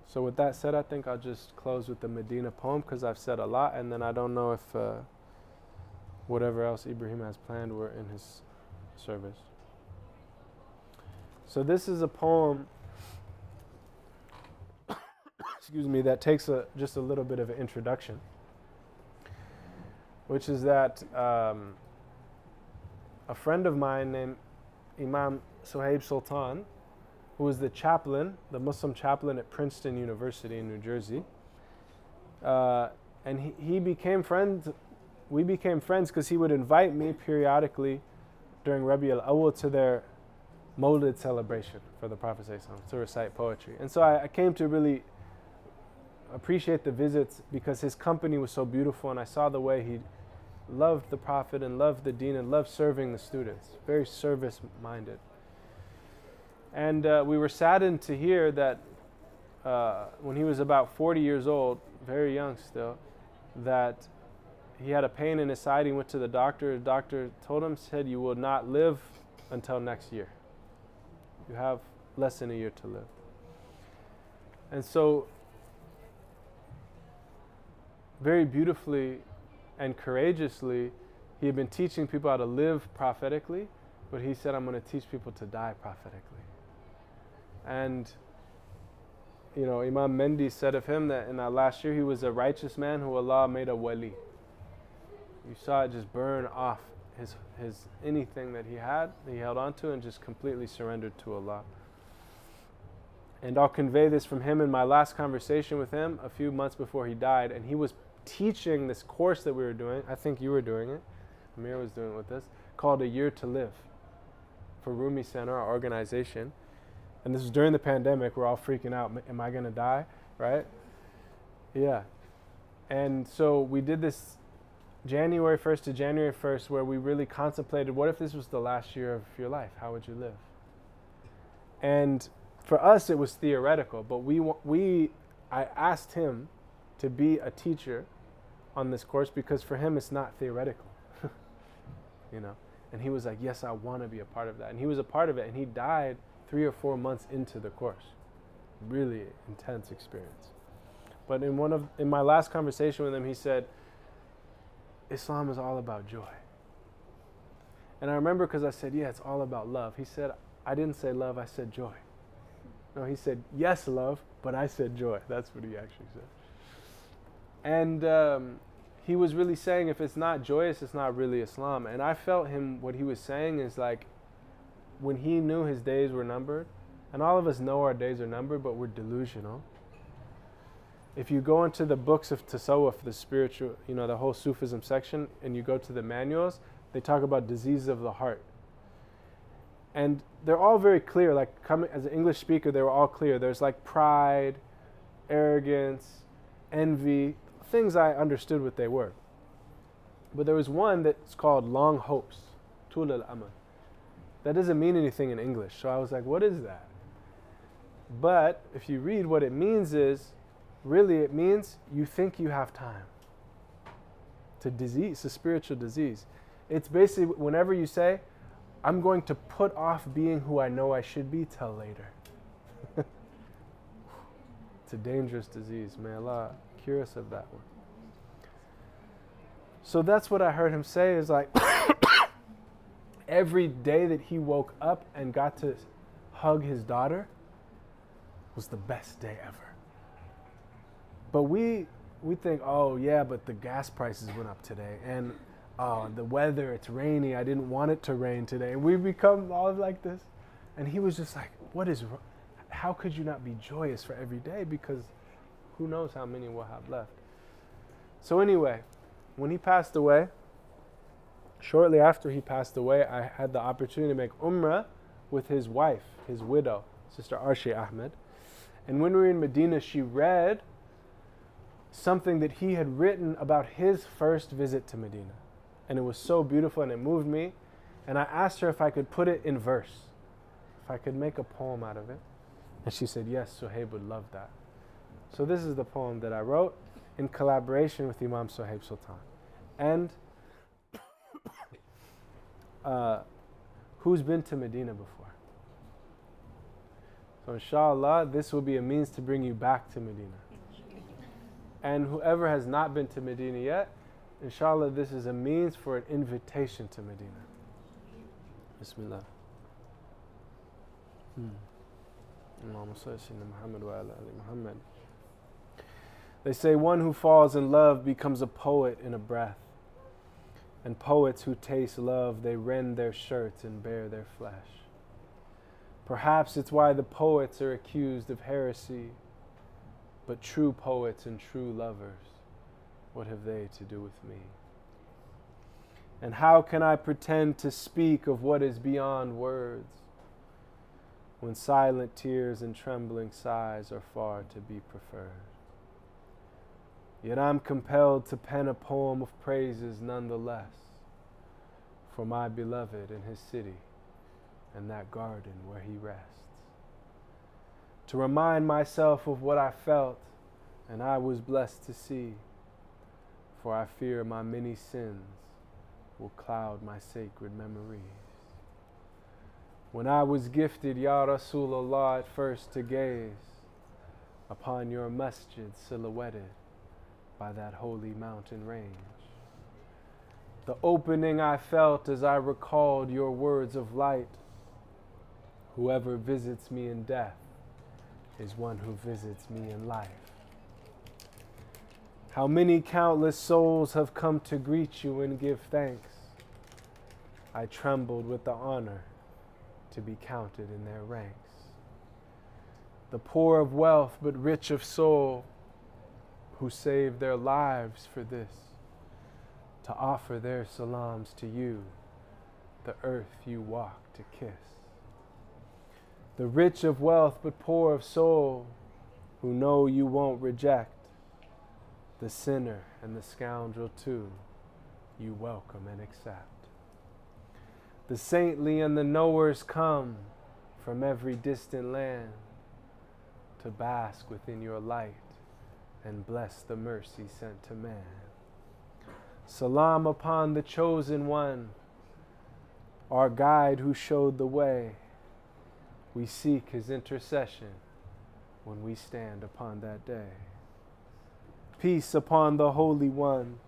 So, with that said, I think I'll just close with the Medina poem because I've said a lot, and then I don't know if uh, whatever else Ibrahim has planned were in his service. So, this is a poem, excuse me, that takes a, just a little bit of an introduction, which is that um, a friend of mine named Imam Suhaib Sultan, who was the chaplain, the Muslim chaplain at Princeton University in New Jersey. Uh, and he, he became friends, we became friends because he would invite me periodically during Rabi al Awwal to their Mawlid celebration for the Prophet to recite poetry. And so I, I came to really appreciate the visits because his company was so beautiful and I saw the way he loved the Prophet and loved the Deen and loved serving the students, very service minded. And uh, we were saddened to hear that uh, when he was about 40 years old, very young still, that he had a pain in his side. He went to the doctor. The doctor told him, said, You will not live until next year. You have less than a year to live. And so, very beautifully, and courageously, he had been teaching people how to live prophetically, but he said, I'm going to teach people to die prophetically. And, you know, Imam Mendi said of him that in that last year he was a righteous man who Allah made a wali. You saw it just burn off his, his anything that he had, that he held on to, and just completely surrendered to Allah. And I'll convey this from him in my last conversation with him a few months before he died, and he was teaching this course that we were doing. I think you were doing it. Ameera was doing it with us, called A Year to Live for Rumi Center, our organization. And this was during the pandemic. We're all freaking out. Am I going to die? Right? Yeah. And so we did this January 1st to January 1st where we really contemplated what if this was the last year of your life? How would you live? And for us, it was theoretical, but we, we, I asked him to be a teacher on this course because for him it's not theoretical. you know? And he was like, Yes, I want to be a part of that. And he was a part of it, and he died three or four months into the course. Really intense experience. But in one of in my last conversation with him, he said, Islam is all about joy. And I remember because I said, Yeah, it's all about love. He said, I didn't say love, I said joy. No, he said, Yes, love, but I said joy. That's what he actually said. And um, he was really saying if it's not joyous, it's not really Islam. And I felt him, what he was saying is like when he knew his days were numbered, and all of us know our days are numbered, but we're delusional. If you go into the books of Tasawwuf, the spiritual, you know, the whole Sufism section, and you go to the manuals, they talk about diseases of the heart. And they're all very clear. Like, coming as an English speaker, they were all clear. There's like pride, arrogance, envy, things I understood what they were. But there was one that's called long hopes, tul al amal. That doesn't mean anything in English. So I was like, what is that? But if you read what it means is really it means you think you have time. It's a disease, it's a spiritual disease. It's basically whenever you say, I'm going to put off being who I know I should be till later. it's a dangerous disease. May Allah cure us of that one. So that's what I heard him say is like every day that he woke up and got to hug his daughter was the best day ever. But we we think, oh yeah, but the gas prices went up today, and oh the weather, it's rainy. I didn't want it to rain today, and we become all like this. And he was just like, what is? How could you not be joyous for every day? Because who knows how many we'll have left. So, anyway, when he passed away, shortly after he passed away, I had the opportunity to make Umrah with his wife, his widow, Sister Arshe Ahmed. And when we were in Medina, she read something that he had written about his first visit to Medina. And it was so beautiful and it moved me. And I asked her if I could put it in verse, if I could make a poem out of it. And she said, Yes, Suhaib would love that. So this is the poem that I wrote in collaboration with Imam Suhaib Sultan. And uh, who's been to Medina before? So inshallah, this will be a means to bring you back to Medina. And whoever has not been to Medina yet, inshallah, this is a means for an invitation to Medina. Bismillah. Hmm. Muhammad wa ala Muhammad. They say one who falls in love becomes a poet in a breath. And poets who taste love, they rend their shirts and bare their flesh. Perhaps it's why the poets are accused of heresy. But true poets and true lovers, what have they to do with me? And how can I pretend to speak of what is beyond words when silent tears and trembling sighs are far to be preferred? Yet I'm compelled to pen a poem of praises nonetheless for my beloved in his city and that garden where he rests. To remind myself of what I felt and I was blessed to see, for I fear my many sins will cloud my sacred memories. When I was gifted, Ya Rasulullah, at first to gaze upon your masjid silhouetted by that holy mountain range. The opening I felt as I recalled your words of light. Whoever visits me in death is one who visits me in life. How many countless souls have come to greet you and give thanks. I trembled with the honor to be counted in their ranks. The poor of wealth but rich of soul who saved their lives for this, to offer their salams to you, the earth you walk to kiss. The rich of wealth but poor of soul, who know you won't reject, the sinner and the scoundrel too, you welcome and accept. The saintly and the knowers come from every distant land to bask within your light and bless the mercy sent to man. Salam upon the chosen one, our guide who showed the way. We seek his intercession when we stand upon that day. Peace upon the Holy One,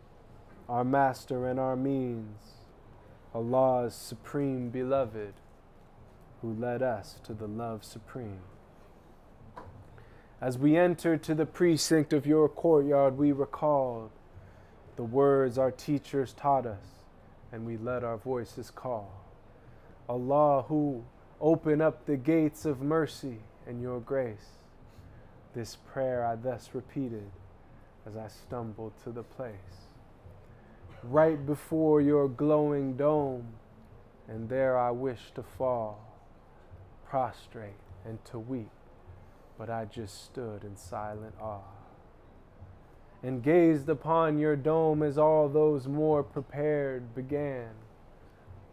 our Master and our means, Allah's supreme beloved, who led us to the love supreme. As we entered to the precinct of your courtyard, we recalled the words our teachers taught us, and we let our voices call. Allah, who open up the gates of mercy and your grace. This prayer I thus repeated as I stumbled to the place. Right before your glowing dome, and there I wished to fall, prostrate and to weep, but I just stood in silent awe and gazed upon your dome as all those more prepared began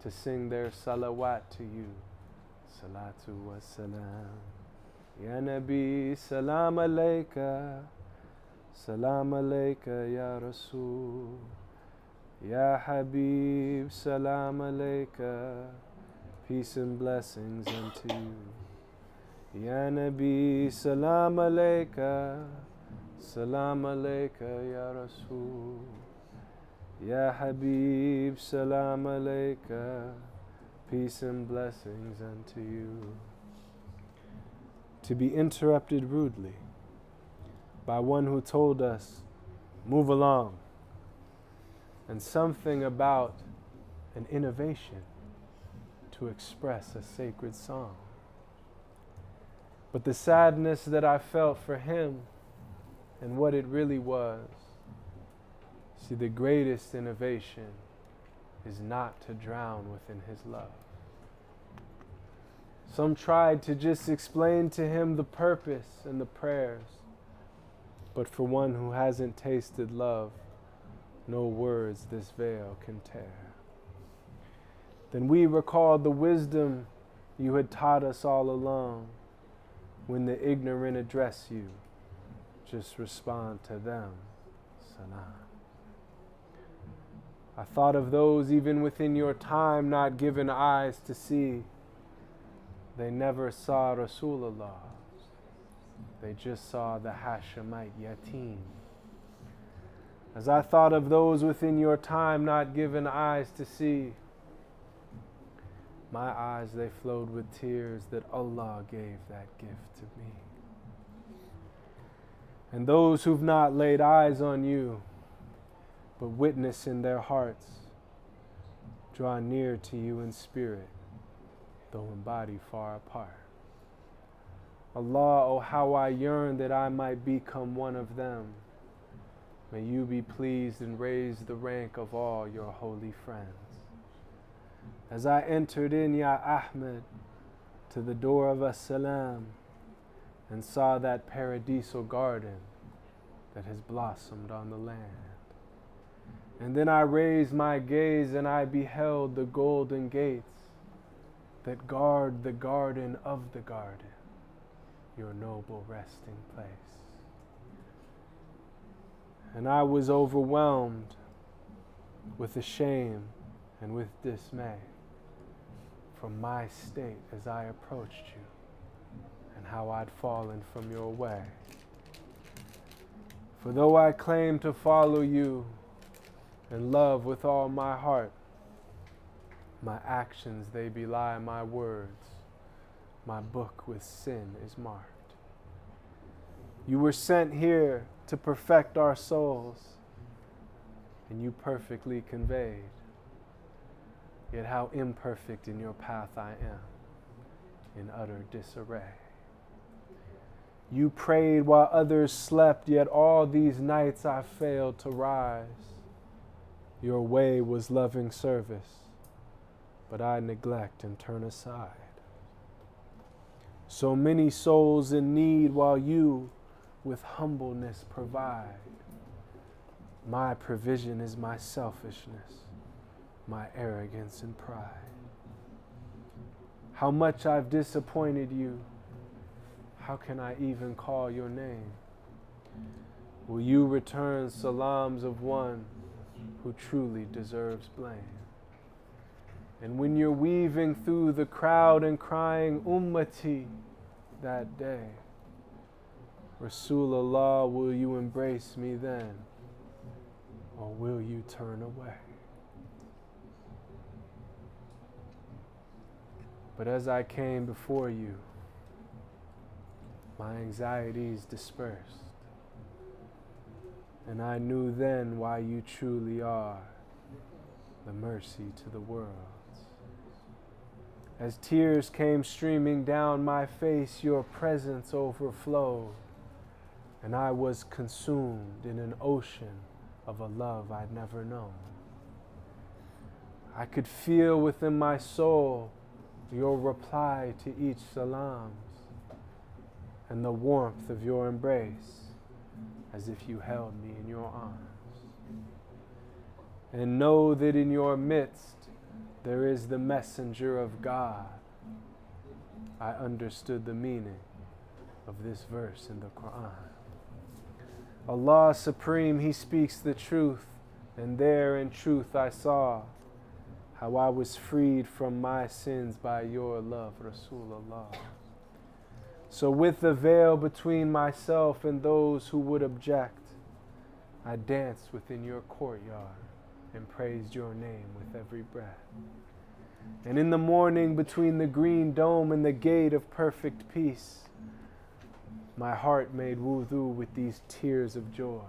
to sing their salawat to you. Salatu wa salam. Ya Nabi, salam alayka. Salam alayka, Ya Rasul. Ya Habib, salam alayka. Peace and blessings unto you. Ya Nabi, salam alayka. Salam alayka ya Rasul. Ya Habib, salam alayka. Peace and blessings unto you. To be interrupted rudely by one who told us, move along, and something about an innovation to express a sacred song. But the sadness that I felt for him and what it really was. See, the greatest innovation is not to drown within His love. Some tried to just explain to him the purpose and the prayers, but for one who hasn't tasted love, no words this veil can tear. Then we recalled the wisdom you had taught us all along when the ignorant address you just respond to them. Salam. I thought of those even within your time not given eyes to see. They never saw Rasulullah. They just saw the Hashemite Yatim. As I thought of those within your time not given eyes to see, my eyes they flowed with tears that Allah gave that gift to me. And those who've not laid eyes on you, but witness in their hearts, draw near to you in spirit, though in body far apart. Allah, oh, how I yearn that I might become one of them. May you be pleased and raise the rank of all your holy friends. As I entered in, Ya Ahmed, to the door of As-Salam, and saw that paradisal garden that has blossomed on the land. And then I raised my gaze and I beheld the golden gates that guard the garden of the garden, your noble resting place. And I was overwhelmed with the shame and with dismay from my state as I approached you and how I'd fallen from your way. For though I claim to follow you and love with all my heart, my actions they belie my words. My book with sin is marked. You were sent here to perfect our souls, and you perfectly conveyed. Yet how imperfect in your path I am, in utter disarray. You prayed while others slept, yet all these nights I failed to rise. Your way was loving service, but I neglect and turn aside. So many souls in need while you with humbleness provide. My provision is my selfishness, my arrogance and pride. How much I've disappointed you how can I even call your name? Will you return salams of one who truly deserves blame. And when you're weaving through the crowd and crying, Ummati, that day, Rasulullah, will you embrace me then? Or will you turn away? But as I came before you, my anxieties dispersed. And I knew then why you truly are the mercy to the world. As tears came streaming down my face, your presence overflowed, and I was consumed in an ocean of a love I'd never known. I could feel within my soul your reply to each salams and the warmth of your embrace as if you held me in your arms. And know that in your midst there is the messenger of God. I understood the meaning of this verse in the Quran. Allah Supreme, He speaks the truth, and there in truth I saw how I was freed from my sins by your love, Rasulullah. So, with the veil between myself and those who would object, I danced within your courtyard and praised your name with every breath. And in the morning, between the green dome and the gate of perfect peace, my heart made wudu with these tears of joy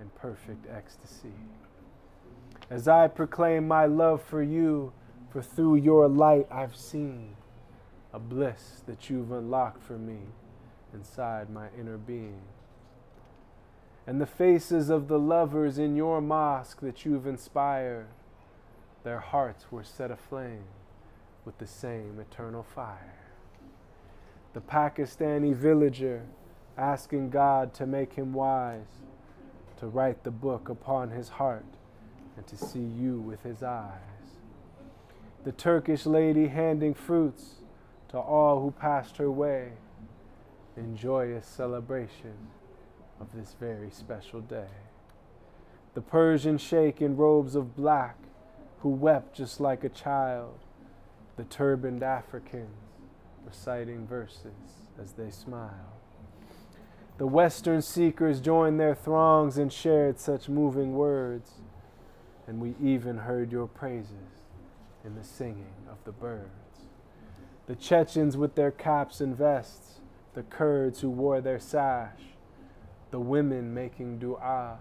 and perfect ecstasy. As I proclaim my love for you, for through your light I've seen a bliss that you've unlocked for me inside my inner being. And the faces of the lovers in your mosque that you've inspired, their hearts were set aflame with the same eternal fire the Pakistani villager asking God to make him wise, to write the book upon his heart, and to see you with his eyes. The Turkish lady handing fruits to all who passed her way in joyous celebration of this very special day. The Persian sheikh in robes of black who wept just like a child, the turbaned Africans reciting verses as they smile. The Western seekers joined their throngs and shared such moving words, and we even heard your praises in the singing of the birds. The Chechens with their caps and vests, the Kurds who wore their sash, the women making dua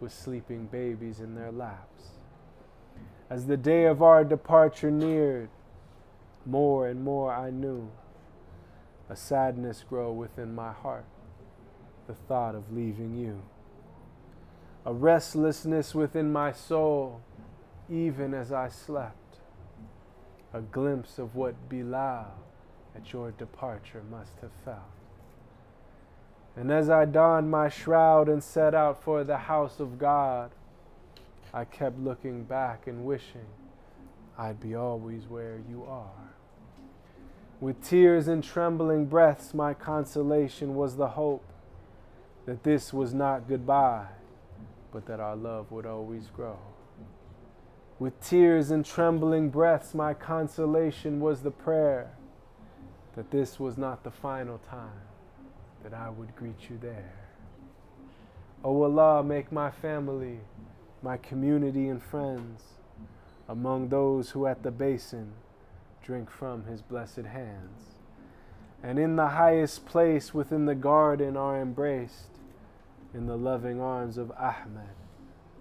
with sleeping babies in their laps. As the day of our departure neared, more and more I knew a sadness grow within my heart, the thought of leaving you. A restlessness within my soul, even as I slept. A glimpse of what Bilal at your departure must have felt. And as I donned my shroud and set out for the house of God, I kept looking back and wishing I'd be always where you are. With tears and trembling breaths, my consolation was the hope that this was not goodbye, but that our love would always grow. With tears and trembling breaths, my consolation was the prayer that this was not the final time that I would greet you there. O oh Allah, make my family, my community, and friends among those who at the basin drink from his blessed hands. And in the highest place within the garden are embraced in the loving arms of Ahmed,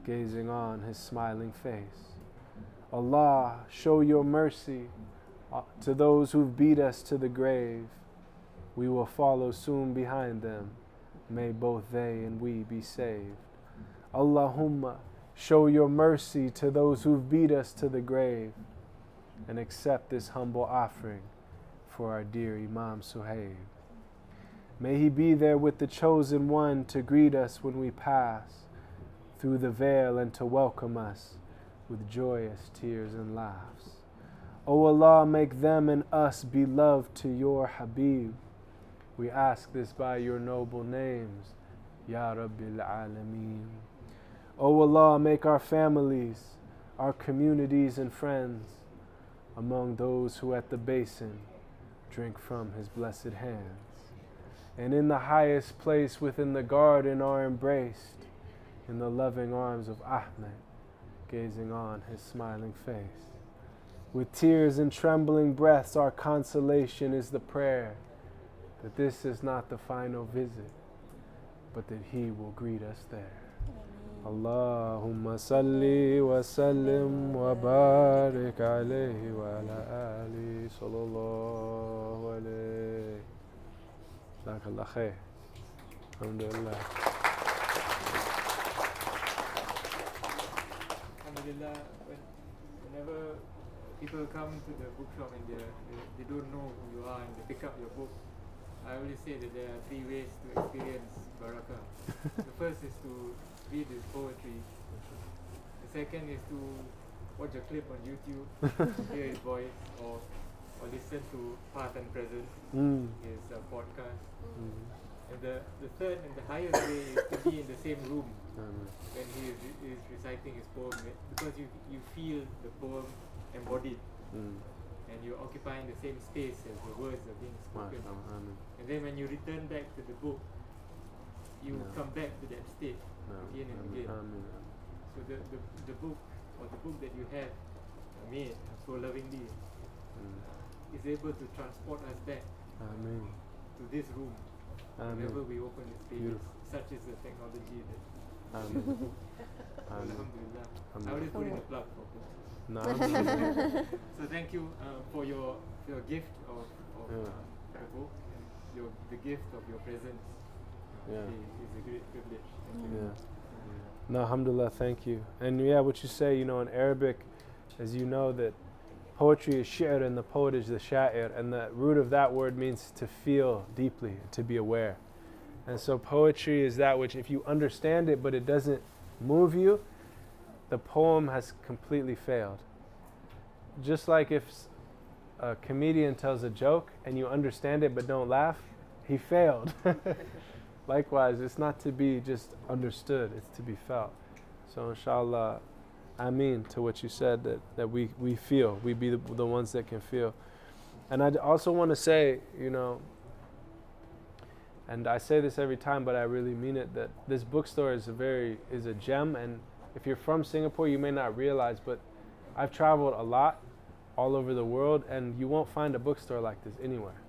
gazing on his smiling face. Allah, show your mercy uh, to those who've beat us to the grave. We will follow soon behind them. May both they and we be saved. Allahumma, show your mercy to those who've beat us to the grave and accept this humble offering for our dear Imam Suhaib. May he be there with the chosen one to greet us when we pass through the veil and to welcome us with joyous tears and laughs. O Allah, make them and us beloved to your Habib. We ask this by your noble names, Ya Rabbil Alameen. O Allah, make our families, our communities and friends among those who at the basin drink from his blessed hands. And in the highest place within the garden are embraced in the loving arms of Ahmed, gazing on his smiling face. With tears and trembling breaths, our consolation is the prayer that this is not the final visit, but that He will greet us there. Allahumma salli wa sallim wa barik alayhi wa ala ali sallallahu alayhi. Jazakallah khair. Alhamdulillah. Alhamdulillah, whenever people come to the bookshop and they, they, they don't know who you are and they pick up your book, I always say that there are three ways to experience Baraka. the first is to read his poetry. The second is to watch a clip on YouTube, hear his voice, or or listen to Past and Present, Mm. his uh, podcast. Mm. And the, the third and the highest way is to be in the same room Amen. when he is, is reciting his poem eh, because you, you feel the poem embodied Mm. and you're occupying the same space as the words are being spoken. MashaAllah. And then when you return back to the book, you come back to that state. No. Again and again. Amen. So the, the, the book or the book that you have made so lovingly Mm. Is able to transport us back Amen. to this room whenever we open its pages. Beautiful. Such is the technology that Amen. Amen. Alhamdulillah. I always put in a plug for books. No. So thank you uh, for your your gift of, of Yeah. uh, the book and your the gift of your presence. Yeah. is, is a great privilege. Thank you. Yeah. No, alhamdulillah, thank you. And yeah, what you say, you know, in Arabic, as you know, that poetry is shi'r and the poet is the sha'ir, and the root of that word means to feel deeply, to be aware. And so poetry is that which, if you understand it but it doesn't move you, the poem has completely failed. Just like if a comedian tells a joke and you understand it but don't laugh, he failed. Likewise, it's not to be just understood, it's to be felt. So, inshallah, I mean to what you said that, that we, we feel, we be the, the ones that can feel. And I also want to say, you know, and I say this every time, but I really mean it, that this bookstore is a very, is a gem. And if you're from Singapore, you may not realize, but I've traveled a lot all over the world, and you won't find a bookstore like this anywhere.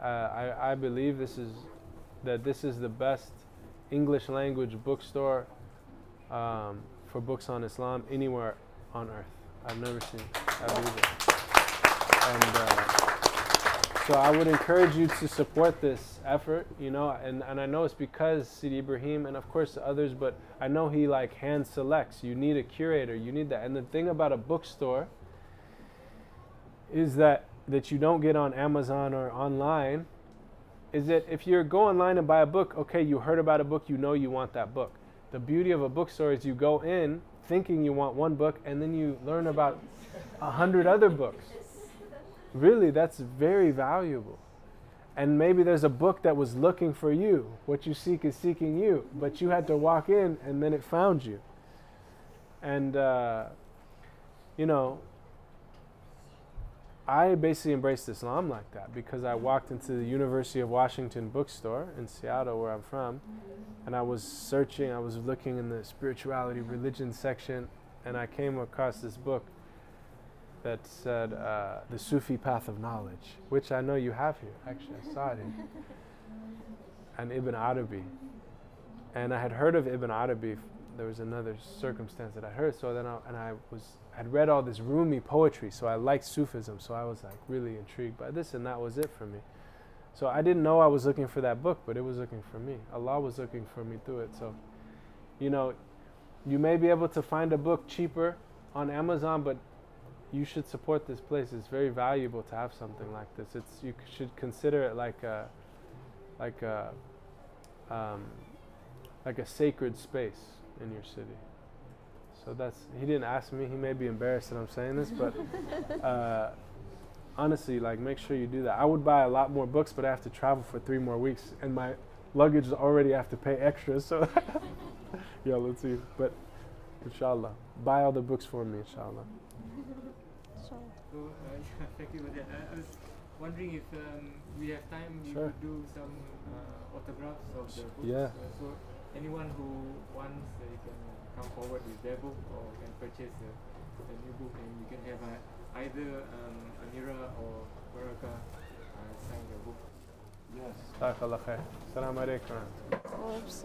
Uh, I, I believe this is that this is the best English language bookstore um, for books on Islam anywhere on earth. I've never seen. it. I believe it. And uh, so I would encourage you to support this effort. You know, and, and I know it's because Sidi Ibrahim and of course others, but I know he like hand selects. You need a curator. You need that. And the thing about a bookstore is that that you don't get on Amazon or online is that if you go online and buy a book, okay, you heard about a book, you know you want that book. The beauty of a bookstore is you go in thinking you want one book and then you learn about a hundred other books. Really, that's very valuable. And maybe there's a book that was looking for you. What you seek is seeking you. But you had to walk in and then it found you. And, uh, you know, I basically embraced Islam like that because I walked into the University of Washington bookstore in Seattle, where I'm from, and I was searching, I was looking in the spirituality, religion section, and I came across this book that said uh, The Sufi Path of Knowledge, which I know you have here. Actually, I saw it in. And Ibn Arabi. And I had heard of Ibn Arabi. There was another circumstance that I heard. So then I, and I was had read all this Rumi poetry, so I liked Sufism. So I was like really intrigued by this, and that was it for me. So I didn't know I was looking for that book, but it was looking for me. Allah was looking for me through it. So, you know, you may be able to find a book cheaper on Amazon, but you should support this place. It's very valuable to have something like this. It's you should consider it like a, like a, um, like a sacred space in your city. So that's he didn't ask me. He may be embarrassed that I'm saying this, but uh, honestly, like make sure you do that. I would buy a lot more books, but I have to travel for three more weeks, and my luggage is already I have to pay extra. So yeah, let's see. But inshallah, buy all the books for me, inshallah. So, So, uh, thank you for that. I, I was wondering if um, we have time, we Sure. could do some uh, autographs of the books. Yeah. Uh, so, anyone who wants, uh, you can come forward with their book or can purchase a, a new book and you can have uh, either um, Ameera or Baraka uh, sign your book. Yes. Jazakallah khair. Assalamu alaikum. oops,